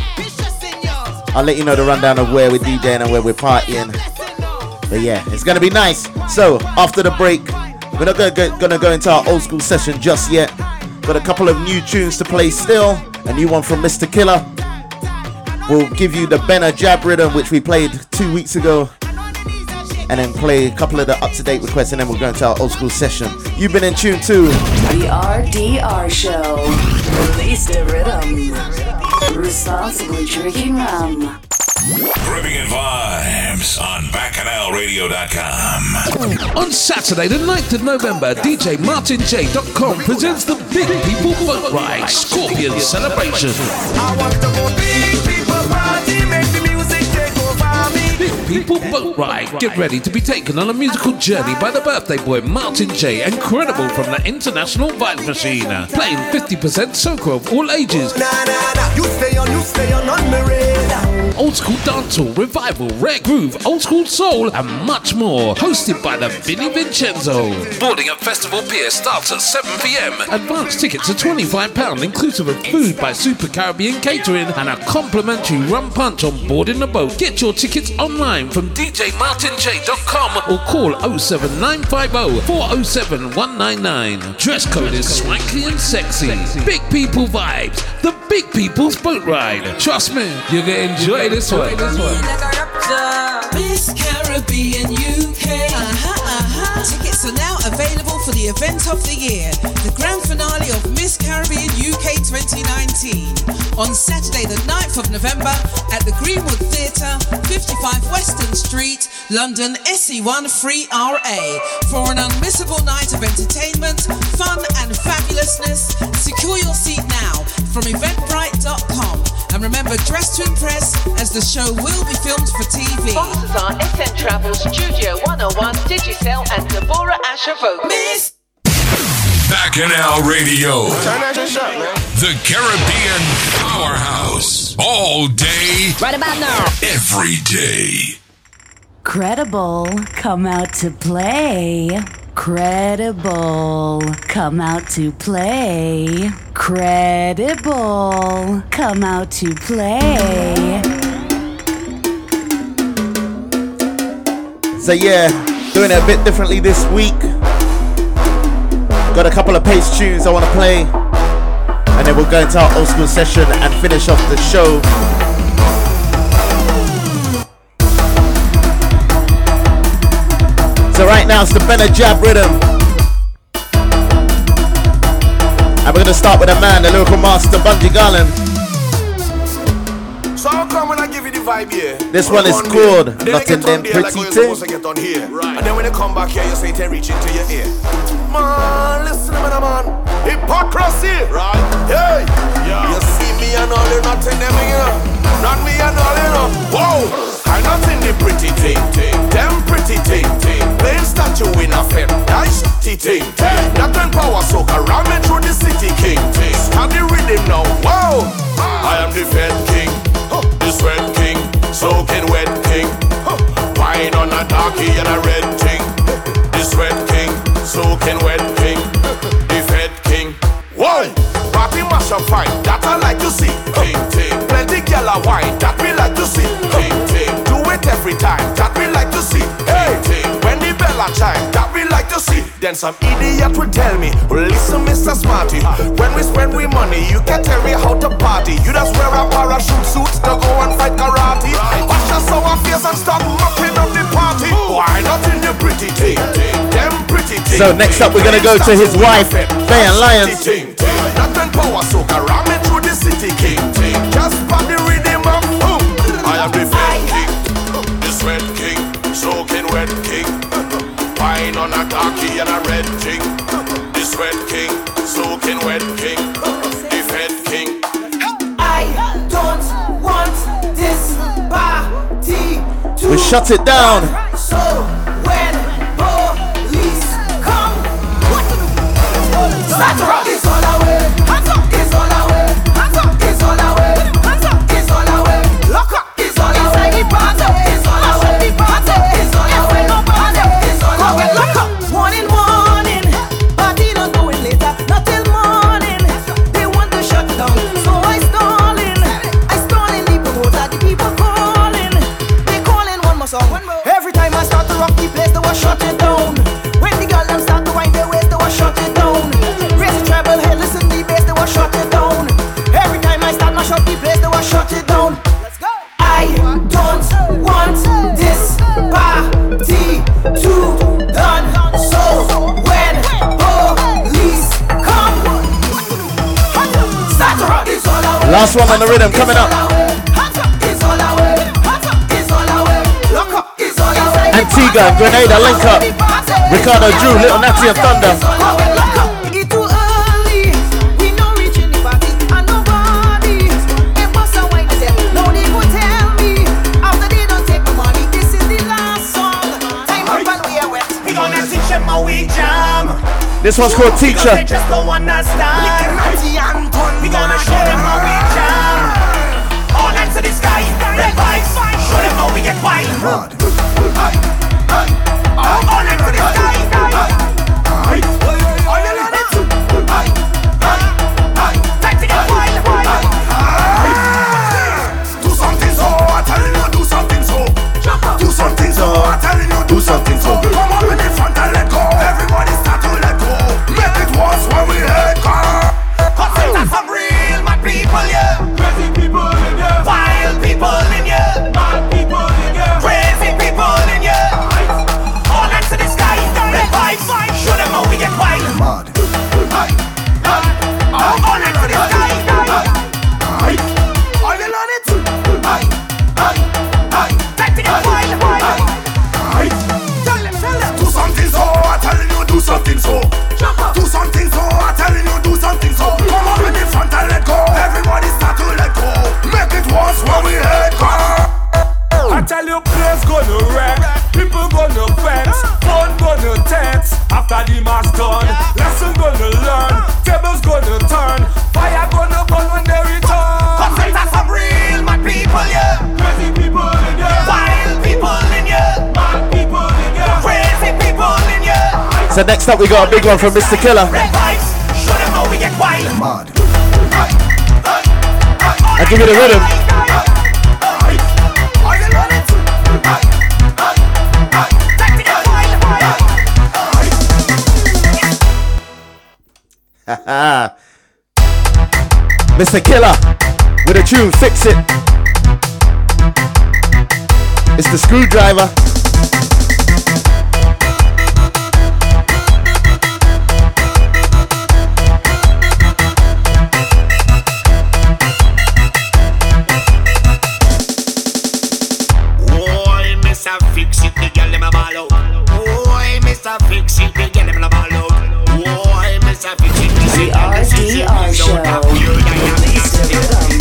I'll let you know the rundown of where we're DJing and where we're partying. But yeah, it's gonna be nice. So after the break, we're not gonna go, gonna go into our old school session just yet. Got a couple of new tunes to play still. A new one from Mr. Killer. We'll give you the Benna Jab rhythm, which we played two weeks ago and then play a couple of the up to date requests, and then we'll go into our old school session. You've been in tune to The RDR Show. Release the rhythm. Responsibly drinking rum. Caribbean Vibes on BacchanalRadio.com. On Saturday, the 9th of November, DJ MartinJ.com presents the Big People Boat Ride Scorpion Celebration. Big People Boat Ride. Get ready to be taken on a musical journey by the birthday boy Martin J. Incredible from the International Vibe Machine. Playing 50% soca of all ages. On, on, on. Old school dancehall, revival, rare groove, old school soul, and much more. Hosted by the Vinny Vincenzo. Boarding at Festival Pier starts at 7 pm. Advance tickets are £25, inclusive of food by Super Caribbean Catering and a complimentary rum punch on board in the boat. Get your tickets online from djmartinj.com or call 07950 407 199. Dress code is swanky and sexy. Big people vibes. The Big People's Boat Ride. Trust me, you're gonna enjoy this one. Miss Caribbean UK. Uh-huh. Tickets are now available for the event of the year, the grand finale of Miss Caribbean UK 2019, on Saturday, the 9th of November at the Greenwood Theatre, 55 Weston Street, London, SE1 3RA. For an unmissable night of entertainment, fun, and fabulousness, secure your seat now from eventbrite.com. And remember, dress to impress as the show will be filmed for TV. Sponsors are SN Travel, Studio 101, Digicel, and Deborah Asher Vocals. Miss Bacchanal Radio. The Caribbean Powerhouse. All day. Right about now. Every day. Credible, come out to play. Credible, come out to play. Credible, come out to play. So yeah, doing it a bit differently this week. Got a couple of pace tunes I want to play. And then we'll go into our old school session and finish off the show. So right now it's the Benna Jab rhythm. And we're gonna start with a man, the local master, Bunji Garlin. So how come when I give you the vibe here? This one is Run called there. Then Not I get in Them on like Pretty how you're Things. supposed to get on here. And then when you come back here, you say it reach into your ear. Man, listen to me, man. Hypocrisy, right? Hey, you see me and all you not in them, you know. Not me and all you know. Whoa, I'm not the pretty thing, thing. Them pretty thing, thing. Plain statue in a fair, nice shitty thing. That and power soak around me through the city, king. Have the rhythm now, whoa. I am the Fed king, huh, the sweat king, soaking wet king. Wine on a darkie and a red thing. The sweat king, soaking wet king, the Fed king. Whoa, party mash up fine, that I like to see. Ting ting, plenty gyal a wine, that we like to see. Ting ting, do it every time, that we like to see. Hey, ting, when the bell a chime, that we like to see. Then some idiot will tell me, well, listen, Mr. Smarty, when we spend we money, you can tell me how to party. You just wear a parachute suit to go and fight karate. Wash your sour face and mopping up the party. Why not in the pretty thing? Them pretty thing. So next up we're gonna go to his wife, Fay-Ann Lyons. Nothing power through the city king. Just by the rhythm of boom. I am the on a khaki and a red thing. The sweat king, soaking wet king. The fed king. I don't want this party to We shut it down. So when police come, start to rock. One on the rhythm coming up. Antigua, Grenada, link up. Ricardo Drue, Little Natty and Thunder. It too early. We get white. Rod. Gonna text. After the mass done, lesson gonna learn, tables gonna turn, fire gonna burn when they return. Cause there's some real mad people, yeah. Crazy people in here. Wild people in here. Mad people in here. Crazy people in here. So next up we got a big one from Mr. Killer. Red vibes. Show them how we get wild. Mad. I give it a rhythm. Ah. Mr. Killer with a tune, fix it. It's the screwdriver. Show.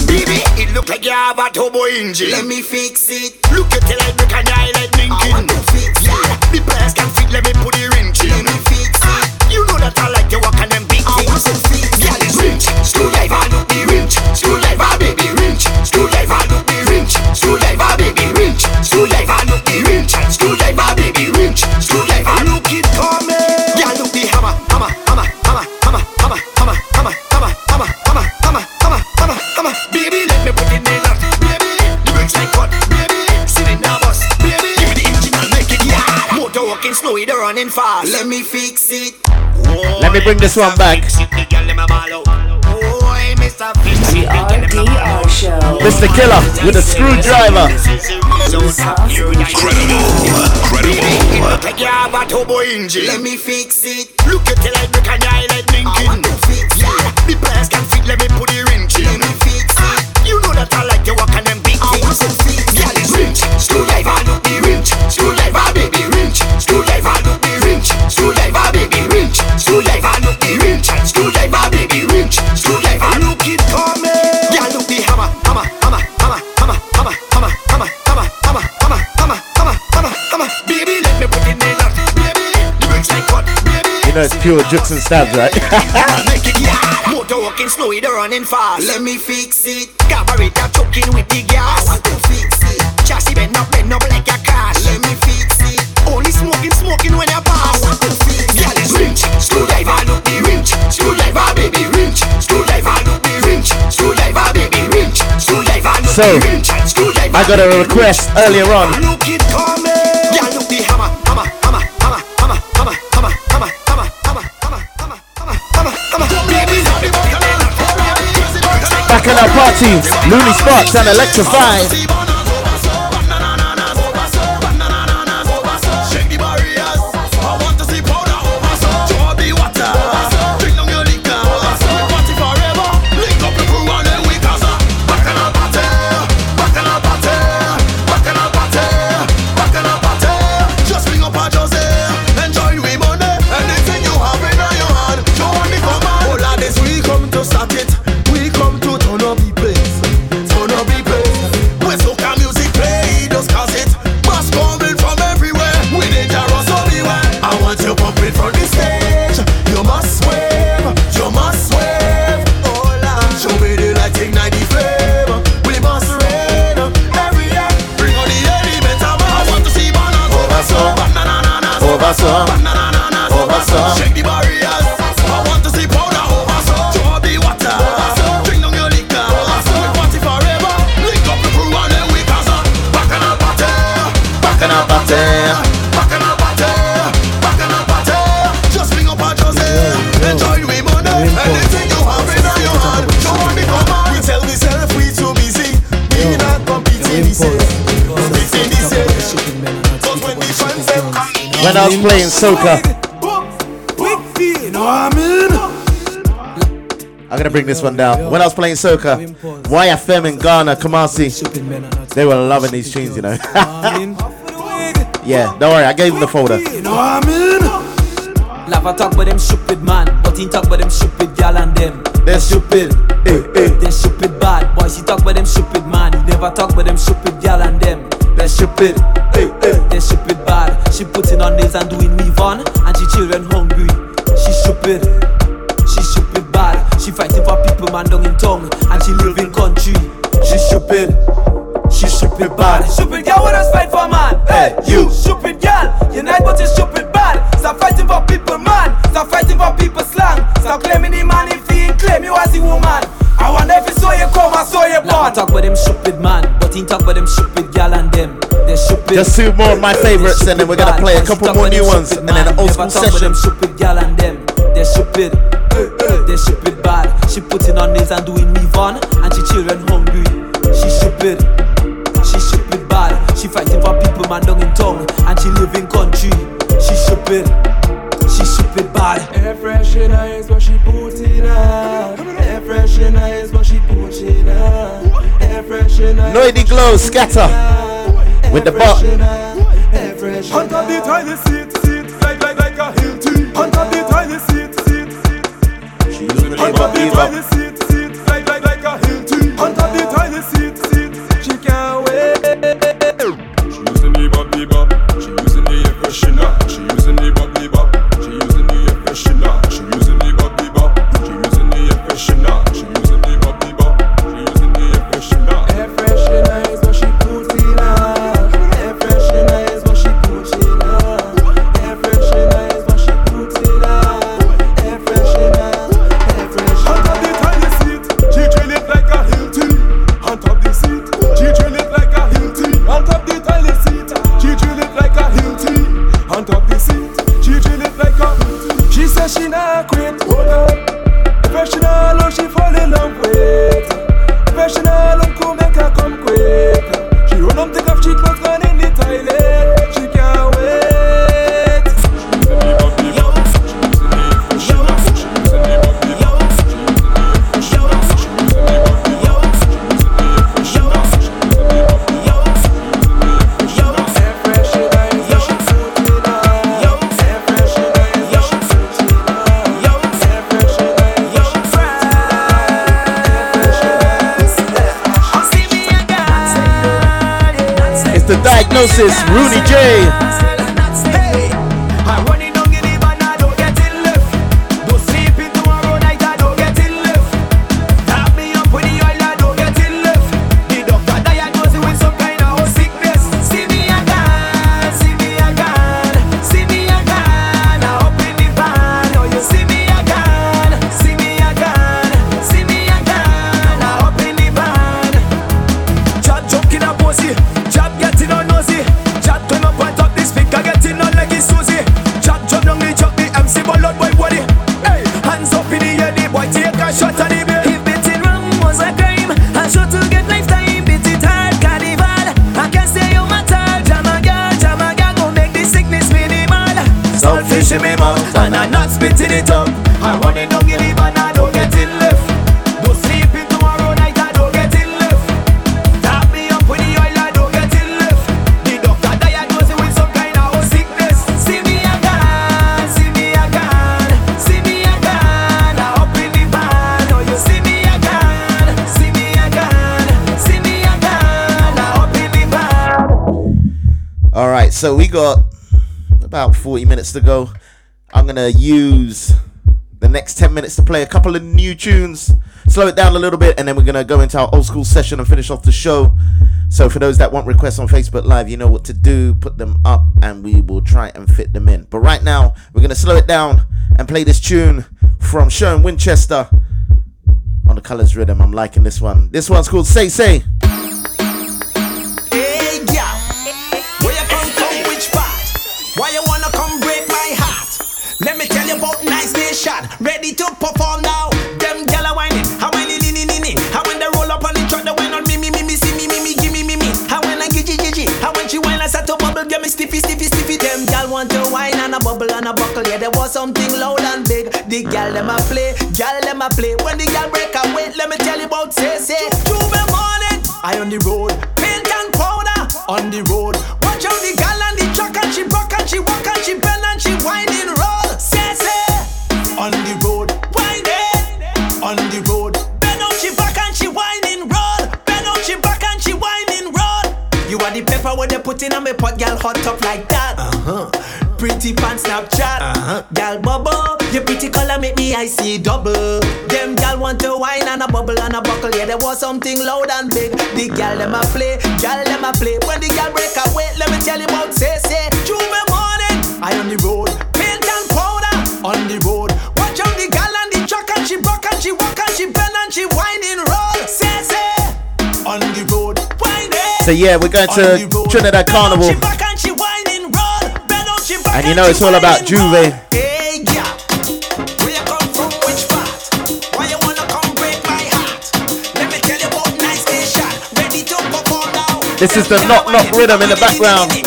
Baby, it look like you have a turbo engine. Let me fix it. Look at it like make an eye like blinking. I want to fix it. Yeah, the pliers can fit. Let me put the wrench in. Let me fix it. Ah, you know that I like to walk on them big things. I want to fix it. Girl, it's wrench. Screwdriver, the wrench. Screwdriver, running fast. Let me fix it. Let me bring this one back. RDR show. Mr. Killer with a screwdriver. Look like you have a turbo engine. Let me fix it. Look at it like make an eye like blinking. I want to fix yeah, the pliers can fit. Let me put the wrench in. Let me fix it. You know that I like to walk on them big things. I want to fix Girl, it's wrench. Screwdriver, look the wrench. Screwdriver, baby, know it's pure jukes and stabs, right? Make it yeah. Motor walking slow, it running fast. Let me fix it. Carburetor choking with the gas. I want to fix it. Chassis bend up, bend up like a cash. Let me fix it. Only smoking, smoking when you pass. I want to fix it. Girl, it's wrench. Screwdriver, look the wrench. Screwdriver, baby, wrench. Screwdriver, look the wrench. Screwdriver, baby, wrench. Screwdriver, look So, the wrench. Screwdriver, I got a request earlier on. Look it coming. Knockout Party, Looney Sparks, and Electrify. I'm gonna bring this one down. When I was playing soca, YFM in Ghana, Kumasi, they were loving these tunes, you know. yeah, don't worry, I gave them the folder. You know what I mean? Talk, about them stupid man. But in talk, about them stupid gal and them. They're stupid. Eh, eh. They're stupid bad boys. He talk, about them stupid man. He never talk, about them stupid gal and them. They're stupid. Eh, eh. They're stupid bad. She putting on this and doing me one Just two more of my favorites, and then we're gonna play a couple more new ones, and then an old school session. Stupid gal and them, they're stupid. They're stupid bad. She putting on nails and doing me on, and she children hungry. She stupid. She stupid bad. She fighting for people man down in town, and she live in country. She stupid. She stupid bad. Air freshener is what she putting on. Air freshener is what she putting on. Air freshener. Noisy glow scatter with the ball. Under the tiny seat, seat, like, like, like a hill tree. Under the tiny seat, seat, seat. She used to up, up. Moses, Rooney J. so we got about 40 minutes to go. I'm gonna use the next 10 minutes to play a couple of new tunes, slow it down a little bit, and then we're gonna go into our old school session and finish off the show. So for those that want requests on Facebook Live, you know what to do. Put them up, and we will try and fit them in. But right now, we're gonna slow it down and play this tune from Sherwin Winchester on the Colors Rhythm. I'm liking this one. This one's called Say Say. A buckle. Yeah, there was something loud and big. The gyal them a play, gyal them a play. When the gyal break away, let me tell you about say, say. J'ouvert morning, I on the road, paint and powder on the road. Watch out the gal and the truck and she rock and she walk and she bend and she whining roll. Say say on the road, whining on the road. Bend out she back and she whining roll. Bend out she back and she whining roll. You are the pepper what they put in on me pot, gal hot up like that. Uh huh. Snapchat, uh-huh. gal bubble. Your pretty color make me I see double. Them gal want to wine and a bubble and a buckle. Yeah, there was something loud and big. The gal them a play, gal them a play. When the gal break away, let me tell you about say say. Morning, I on the road, paint and powder on the road. Watch out the gal and the truck and she rock and she walk and she bend and she whining roll. Say say on the road, whining. So yeah, we're going to Trinidad Carnival. And you know it's all about J'ouvert. Hey, yeah. Where you come from? Which part? Why you wanna come break my heart? Let me tell you about Nice Nation. Ready to perform now. This is the knock knock rhythm in the background.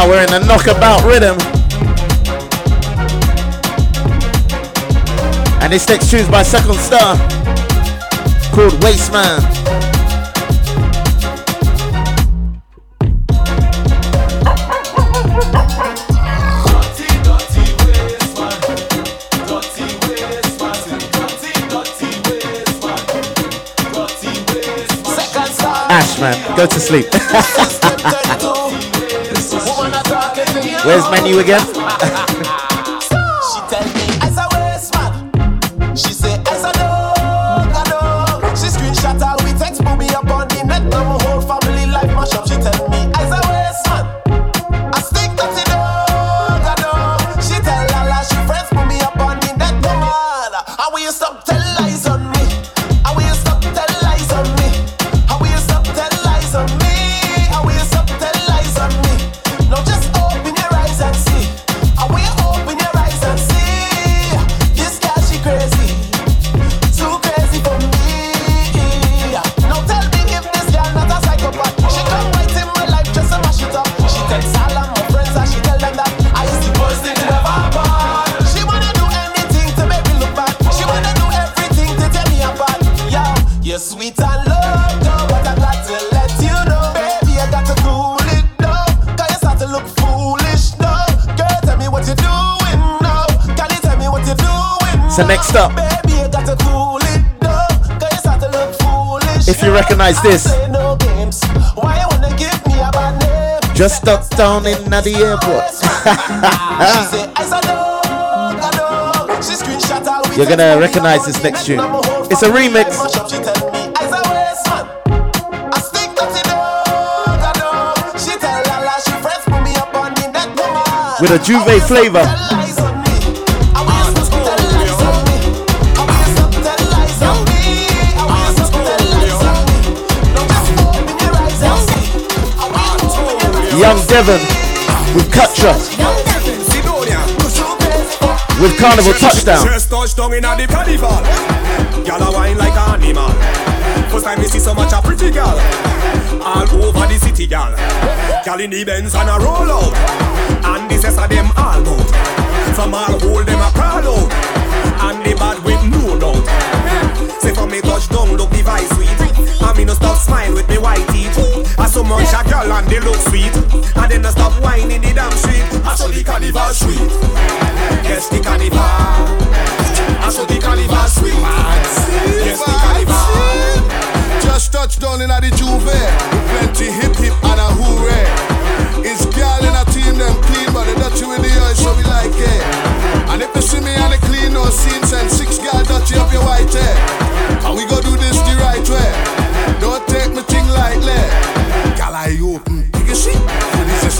Now we're in a knockabout rhythm. And this next tune's by Second Star called Wasteman. Ash man, go to sleep. Where's menu again? to look foolish if you recognize this, just touched down in the airport. You're gonna recognize this next tune. It's a remix with a Juve I Young Devon with Cutcha with Carnival Touchdown. Just touchdown in a the carnival. Gyal a wine like an animal. First time me see so much a pretty girl. All over the city, girl. Girl in the Benz and a roll out. And this is a them all out. From all hole them a crawl out. And the bad with no doubt. Say for me touch down, look the sweet. And me no stop smile with me white teeth. I so much a girl and they look sweet. And then no stop whining the damn street. I saw the carnival sweet. Yes, the carnival. I saw the carnival sweet. Yes, the carnival. Just touched down in the J'ouvert plenty hip hip and a hooray. It's girl in a team them clean, but they dirty with the oil, so we like it. And if you see me on the clean, no scenes and six girl dirty up your white hair.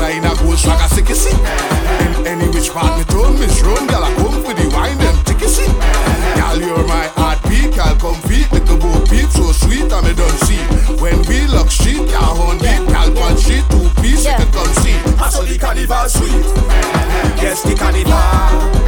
For this is a a gold swagger, sick a seat. In any which part me turn, miss run, girl, I come for the wine, them take a seat. Girl, you're my heartbeat, girl, come feet, little boat beat, so sweet, I'm a done see. When we look street, girl, horn beat, girl, one sheet, two piece, you can come see. I saw the carnival sweet. Yes, the carnival.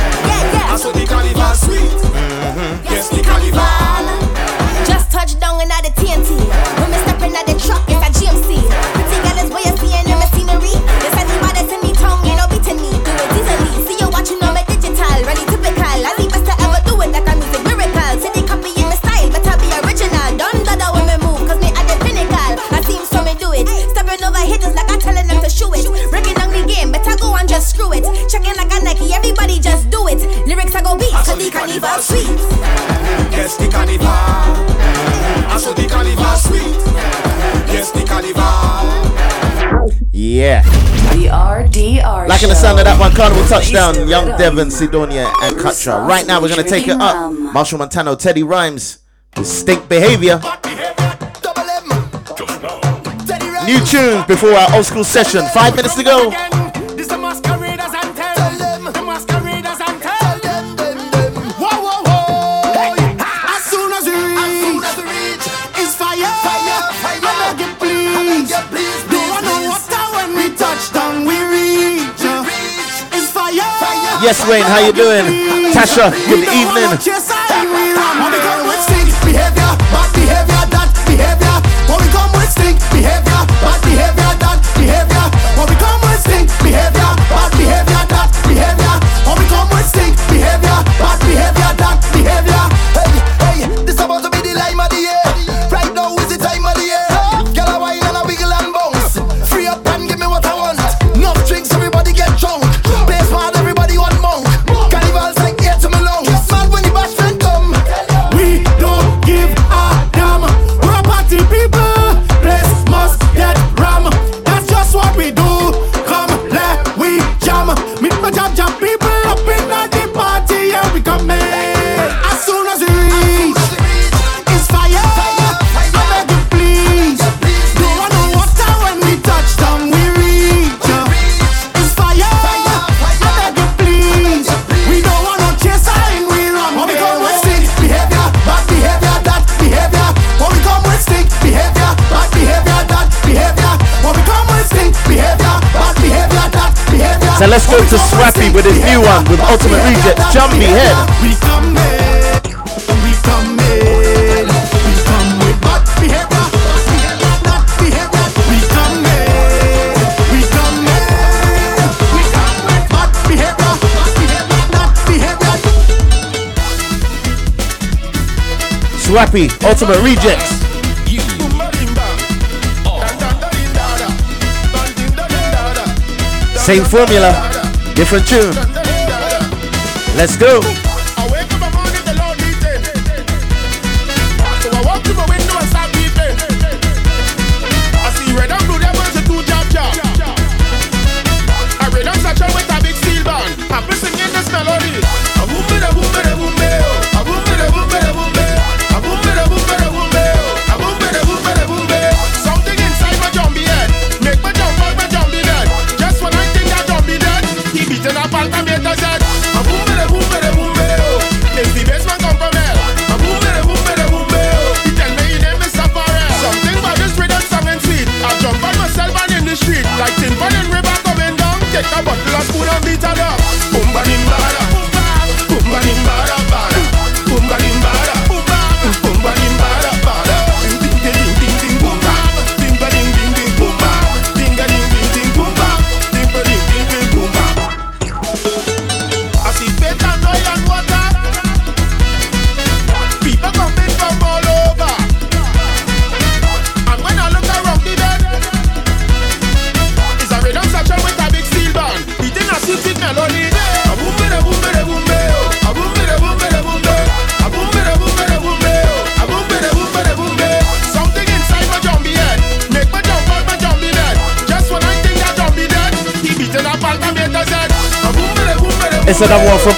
Liking the show. sound of that one, Carnival Touchdown, Young Devon, Sidonia, and Katra. Right now, we're going to take it up. Machel Montano, Teddy Rhymes, with Stink Behavior. New tunes before our old school session. Five minutes to go. Yes, Wayne, how you doing? Tasha, good evening. Let's go to Swappi with his new one with Ultimate Rejects, Jumpy Head. We come in, we come in, we come with bad behavior, bad behavior. We Same formula, different tune. Let's go.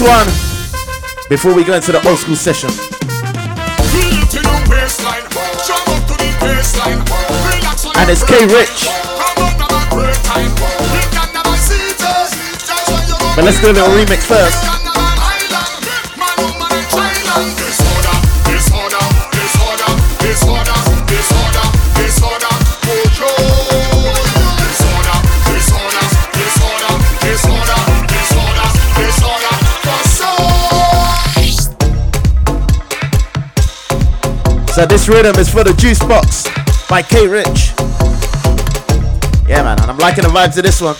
last one before we go into the old school session. And it's K Rich. But let's do a little remix first. So this rhythm is for the Juice Box by K Rich. Yeah, man, and I'm liking the vibes of this one.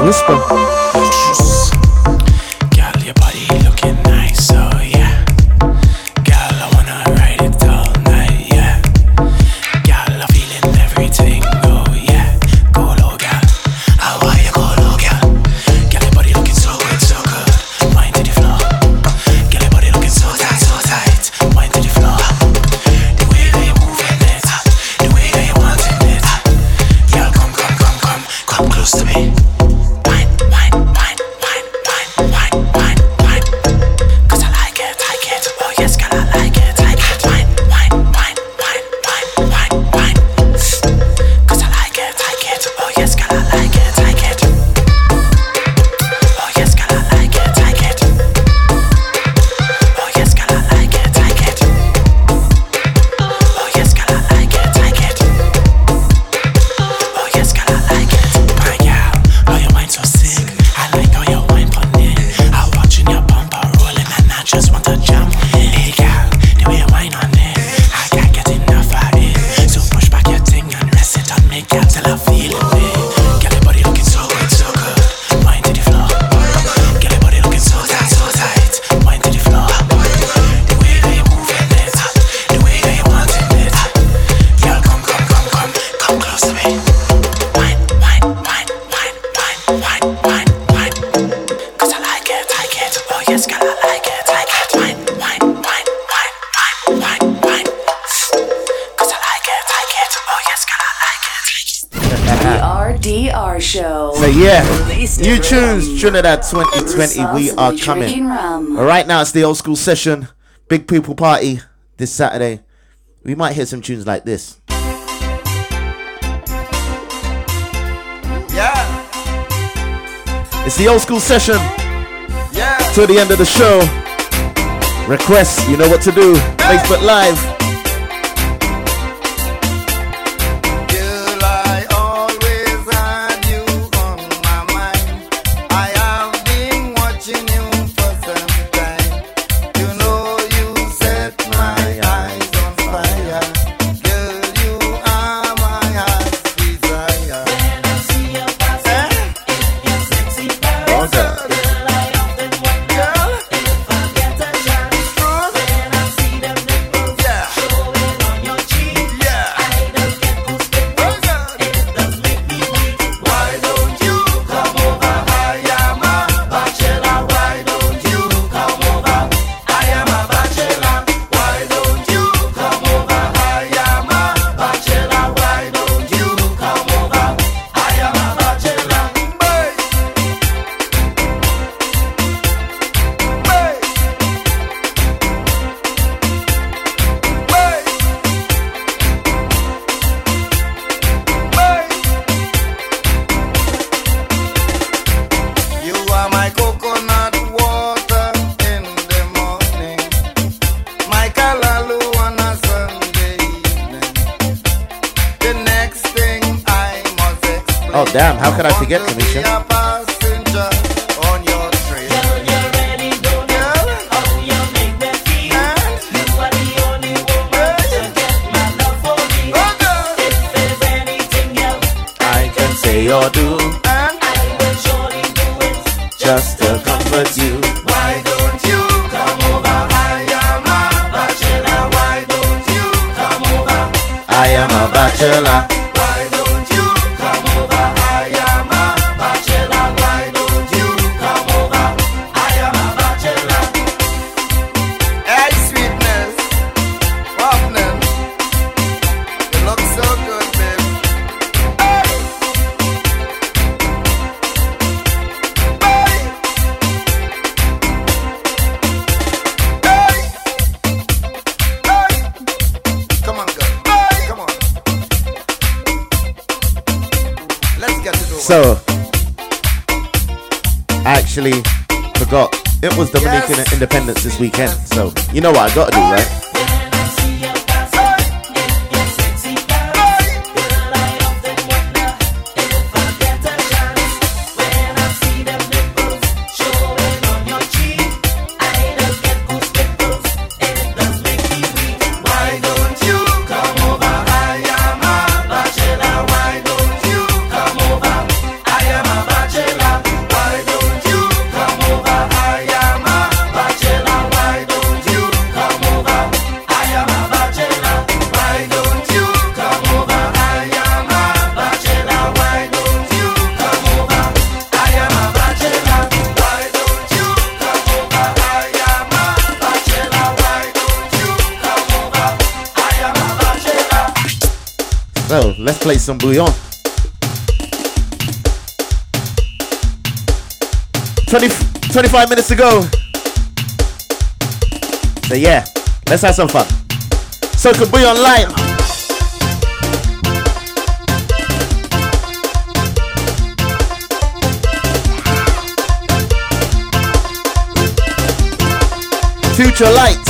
Whisper Trinidad 2020, we are coming. Right now, it's the old school session. Big people party this Saturday. We might hear some tunes like this. Yeah. It's the old school session. Yeah. Till the end of the show. Requests, you know what to do. Facebook Live. So, I actually forgot. It was Dominican yes. Independence this weekend. So, you know what I gotta do, right? play some bouillon. 20, 25 minutes to go. So yeah, let's have some fun. Circle bouillon light. Future lights.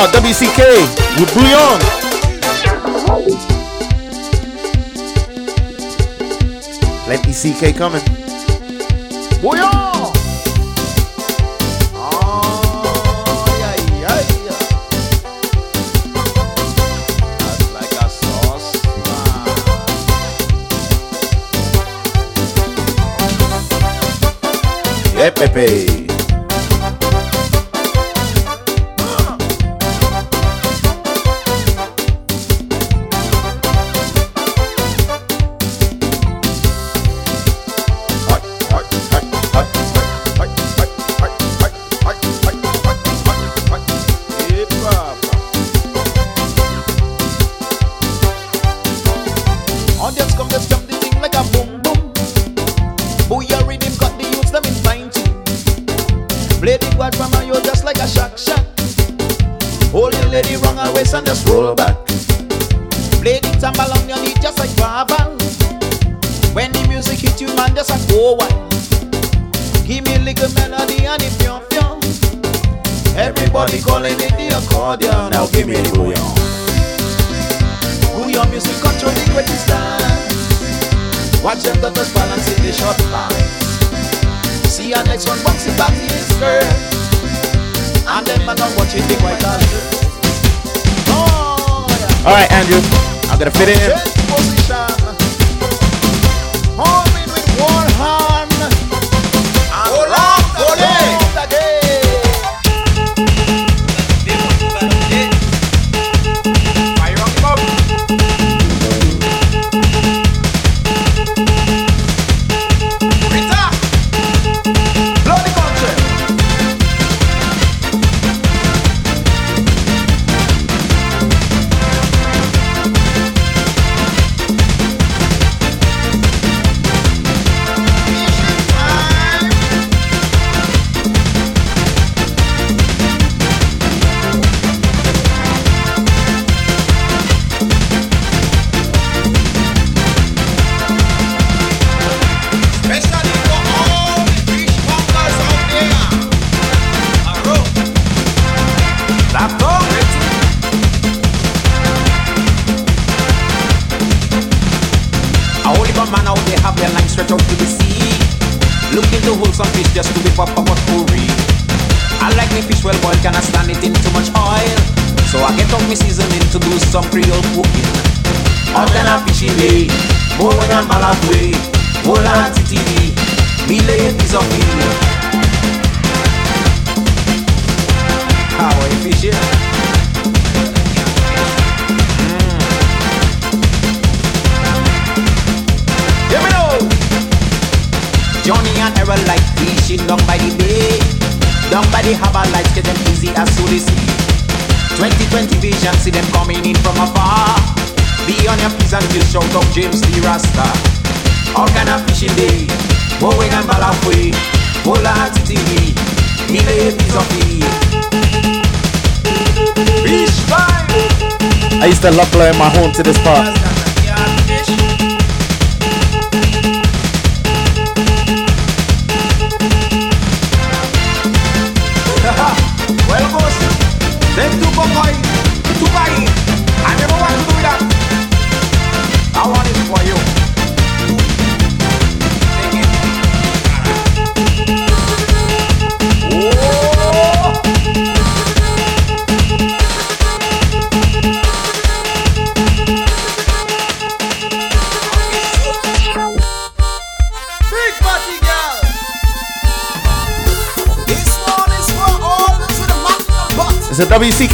now, WCK with Bouillon. Let me CK coming. Bouillon! Pepe. just roll back. Play the timbre on your knee just like gravel. When the music hit you, man, just like go wild. Give me a little melody and it pure pure. Everybody calling it the accordion. Now give me the bouillon. Bouillon music control the greatest time. Watch them daughters balancing the shot lines. See our next one boxing back the skirt. And them man are watching the white alert. All right, Andrew, I'm gonna fit in. to this part.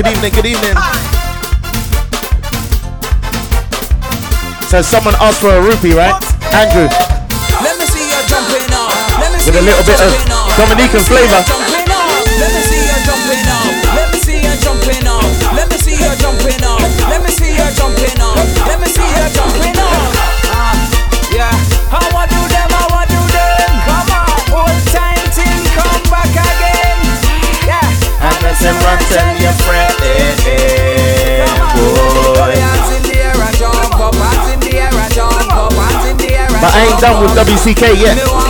Good evening, good evening. So someone asked for a rupee, right? Andrew. Let me see you jumping up. Let me With a little bit of Dominican flavor. Run, tell your friend. But I ain't done with WCK yet.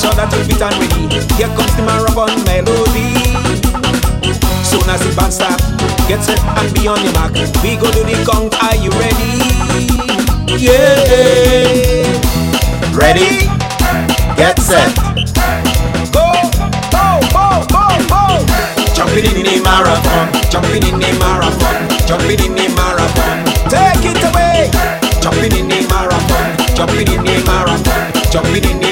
sure that we fit and ready. Here comes the marathon melody. Soon as the band start, get set and be on your mark. We go to the gong. Are you ready? Yeah. Ready? Get set. Go, go, go, go, go. Jumping in the marathon. Jumping in the marathon. Jumping in the marathon. Take it away. Jumping in the marathon. Jumping in the marathon. Jumping in the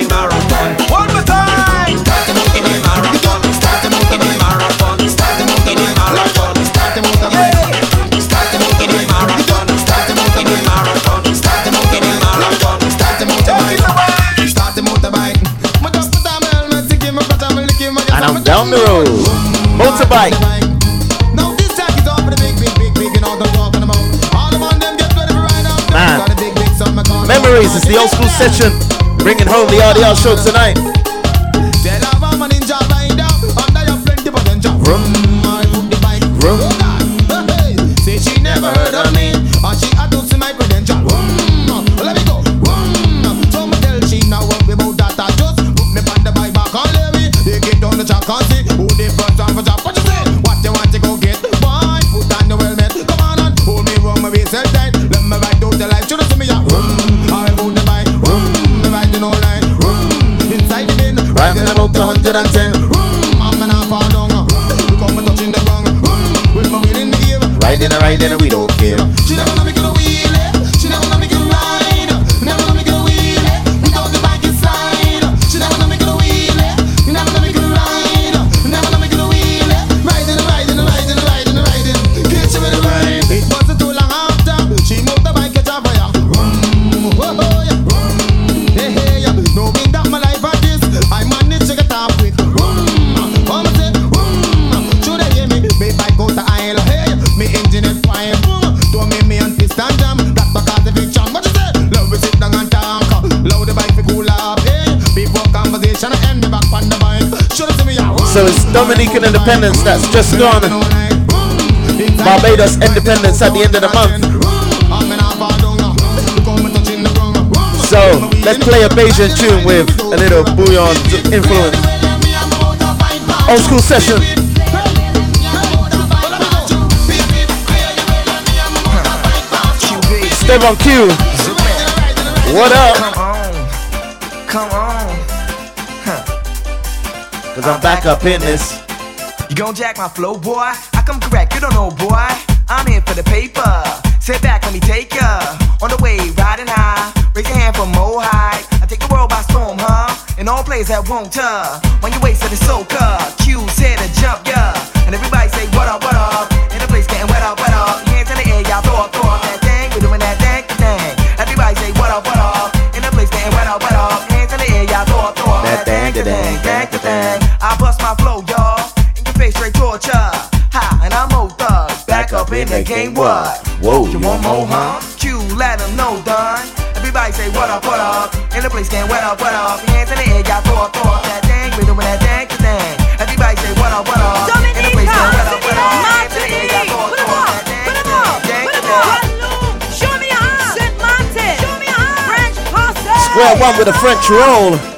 session, bringing home the RDR show tonight. Independence, that's just gone. Barbados Independence at the end of the month. So let's play a Bajan tune with a little bouillon influence. Old school session. Step on cue. What up? Come on. Come on. Cause I'm back up in this. Gon' jack my flow, boy. I come correct, you don't know, boy. I'm in for the paper. Sit back, let me take ya. On the way, riding high. Raise your hand for more high. I take the world by storm, huh? In all places, that won't, huh? When you waste at the soca, Q said to jump, yeah. And everybody say, what up, what up? in the game, what? Whoa, you want more, huh? Q, let them know, done. Everybody say, what up, what up? In the place, then what up, what up? Hands in the air, y'all throw up, throw up that dang, We doing that dang, dang. Everybody say, what up, what up? In the place, then what up, what up? Hands in the air, throw up, throw up that thing, thing, thing. Square one with a French roll.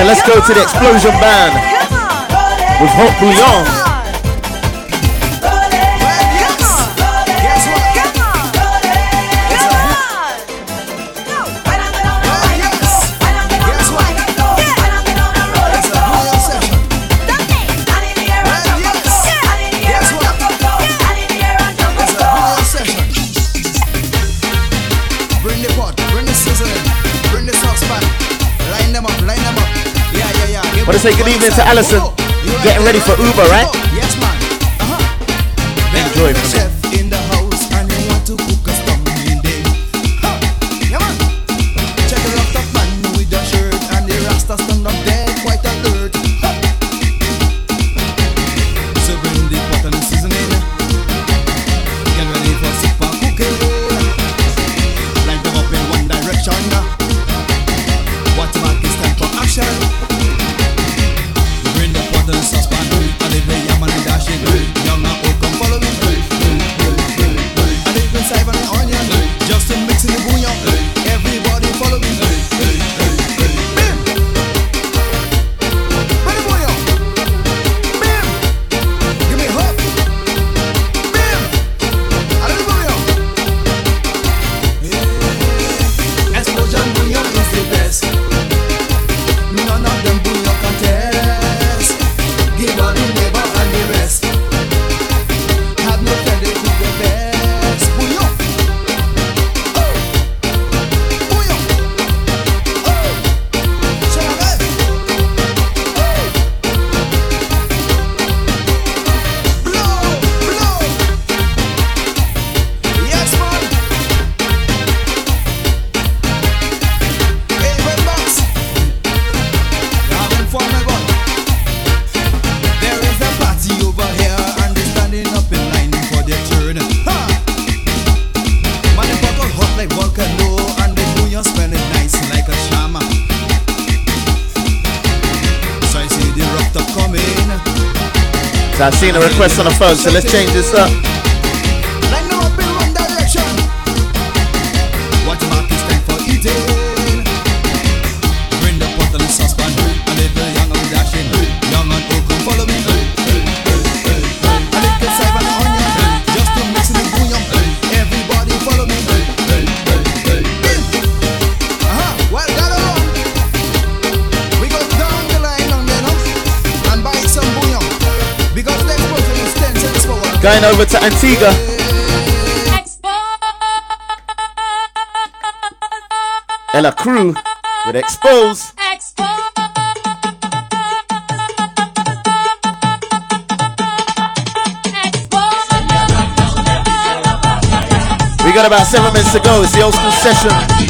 So let's go to the explosion band with Hot Bouillon. want to say good evening to Allison. Getting ready for Uber, right? Enjoy, man. request on the phone, so let's change this up. Going over to Antigua. Ella Crew with Expose. We got about seven minutes to go. It's the old school session.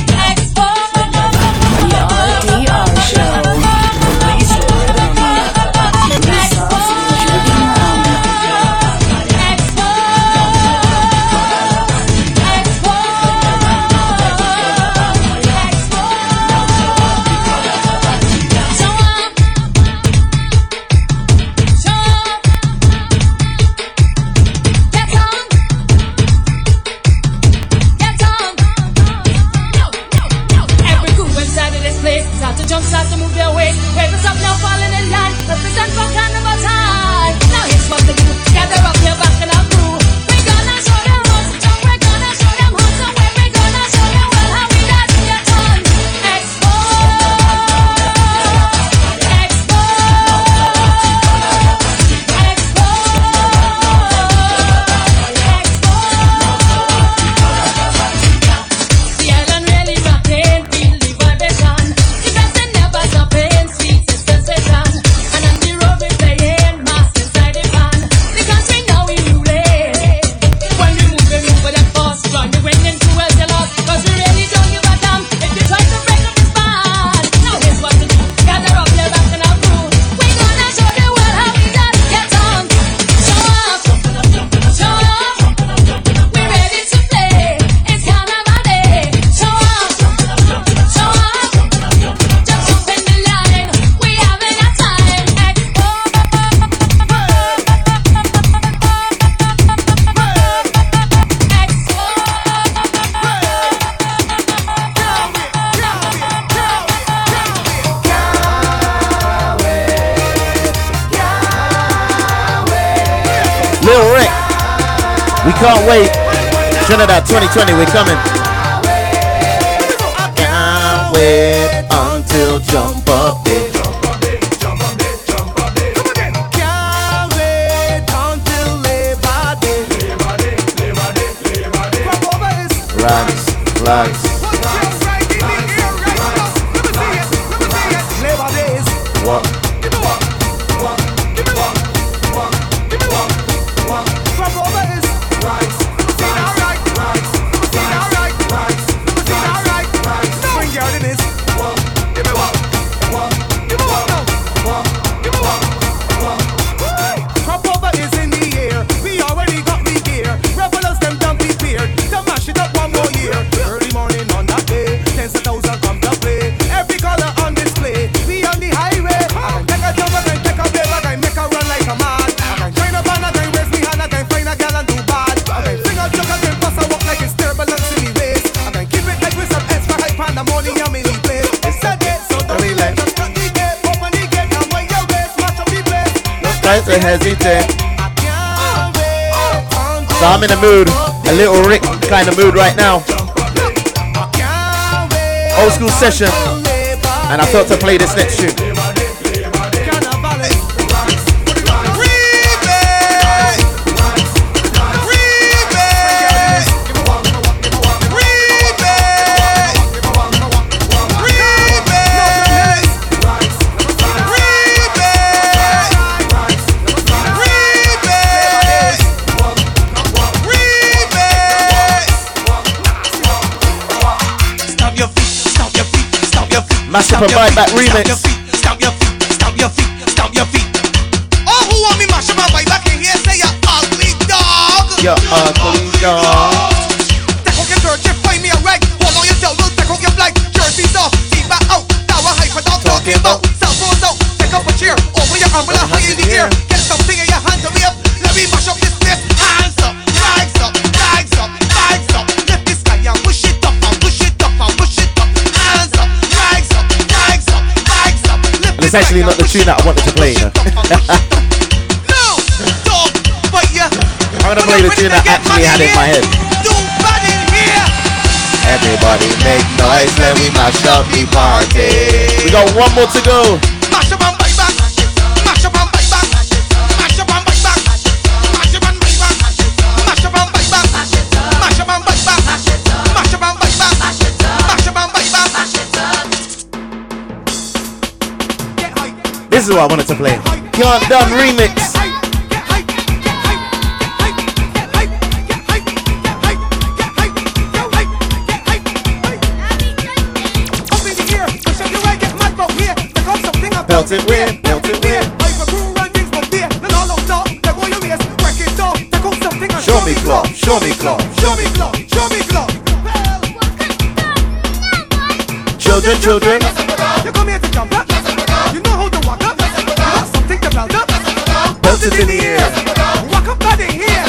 Mood right now. Old school session, and I thought to play this next tune. Stomp your feet. Mash up a vibe back remix. Stomp your feet, stomp your feet, stomp your feet. Oh, who want me mash up my back in here? Say you ugly dog. Yo, ugly dog. Take off your just find me a rag. Hold on yourself, look, take off your flag. Jerseys off, keep back out. Now a hype, dog talking about. Cell phones out, take up a chair. Over your umbrella, high in the air. Get something in your it's actually not the tune that I wanted to play. I'm gonna play the tune that actually had in my head. Everybody make noise, let me mash up the party. We got one more to go. Is what I wanted to play. Can't Done remix. Belt it with, belt it with. Show me claw, show me claw. Show me claw, show me claw. Children, children. Belt in the air. Walk up body here.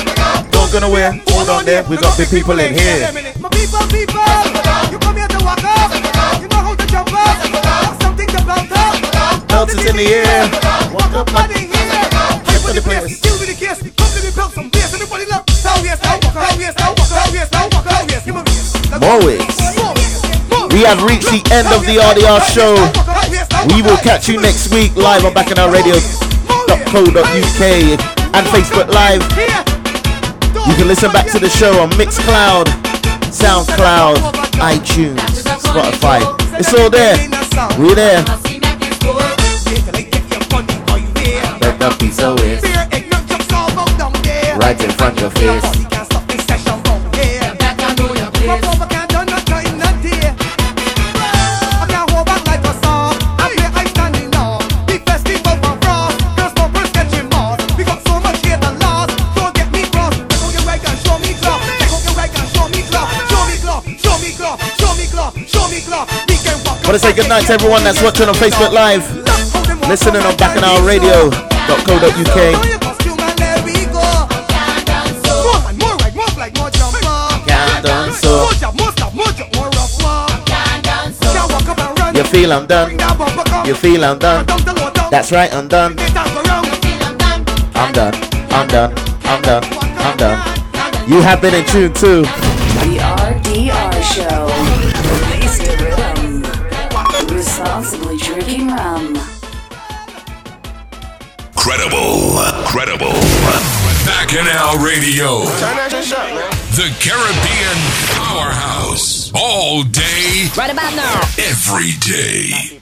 Don't gonna wear. Hold on there. We got big people in here. My people, people. You come here to walk up. You know how to jump up. Something to belt up. Belt in the air. Walk up body here. Hype on the place. Deal with the case. Come to me, belt some bass. Everybody love. How yes, how yes, now walk how yes, now walk how yes. Give me More ways. We have reached the end of the RDR show. We will catch you next week live on bacchanalradio.co.uk and Facebook Live. You can listen back to the show on Mixcloud, SoundCloud, iTunes, Spotify. It's all there. We're there. Let the right in front of your face. Want to say good night to everyone that's watching on Facebook Live, listening on so. You feel I'm done. You feel I'm done. That's right, I'm done. I'm done. I'm done. I'm done. I'm done. You have been in tune too. Show. Radio. The Caribbean Powerhouse. All day. Right about now. Every day.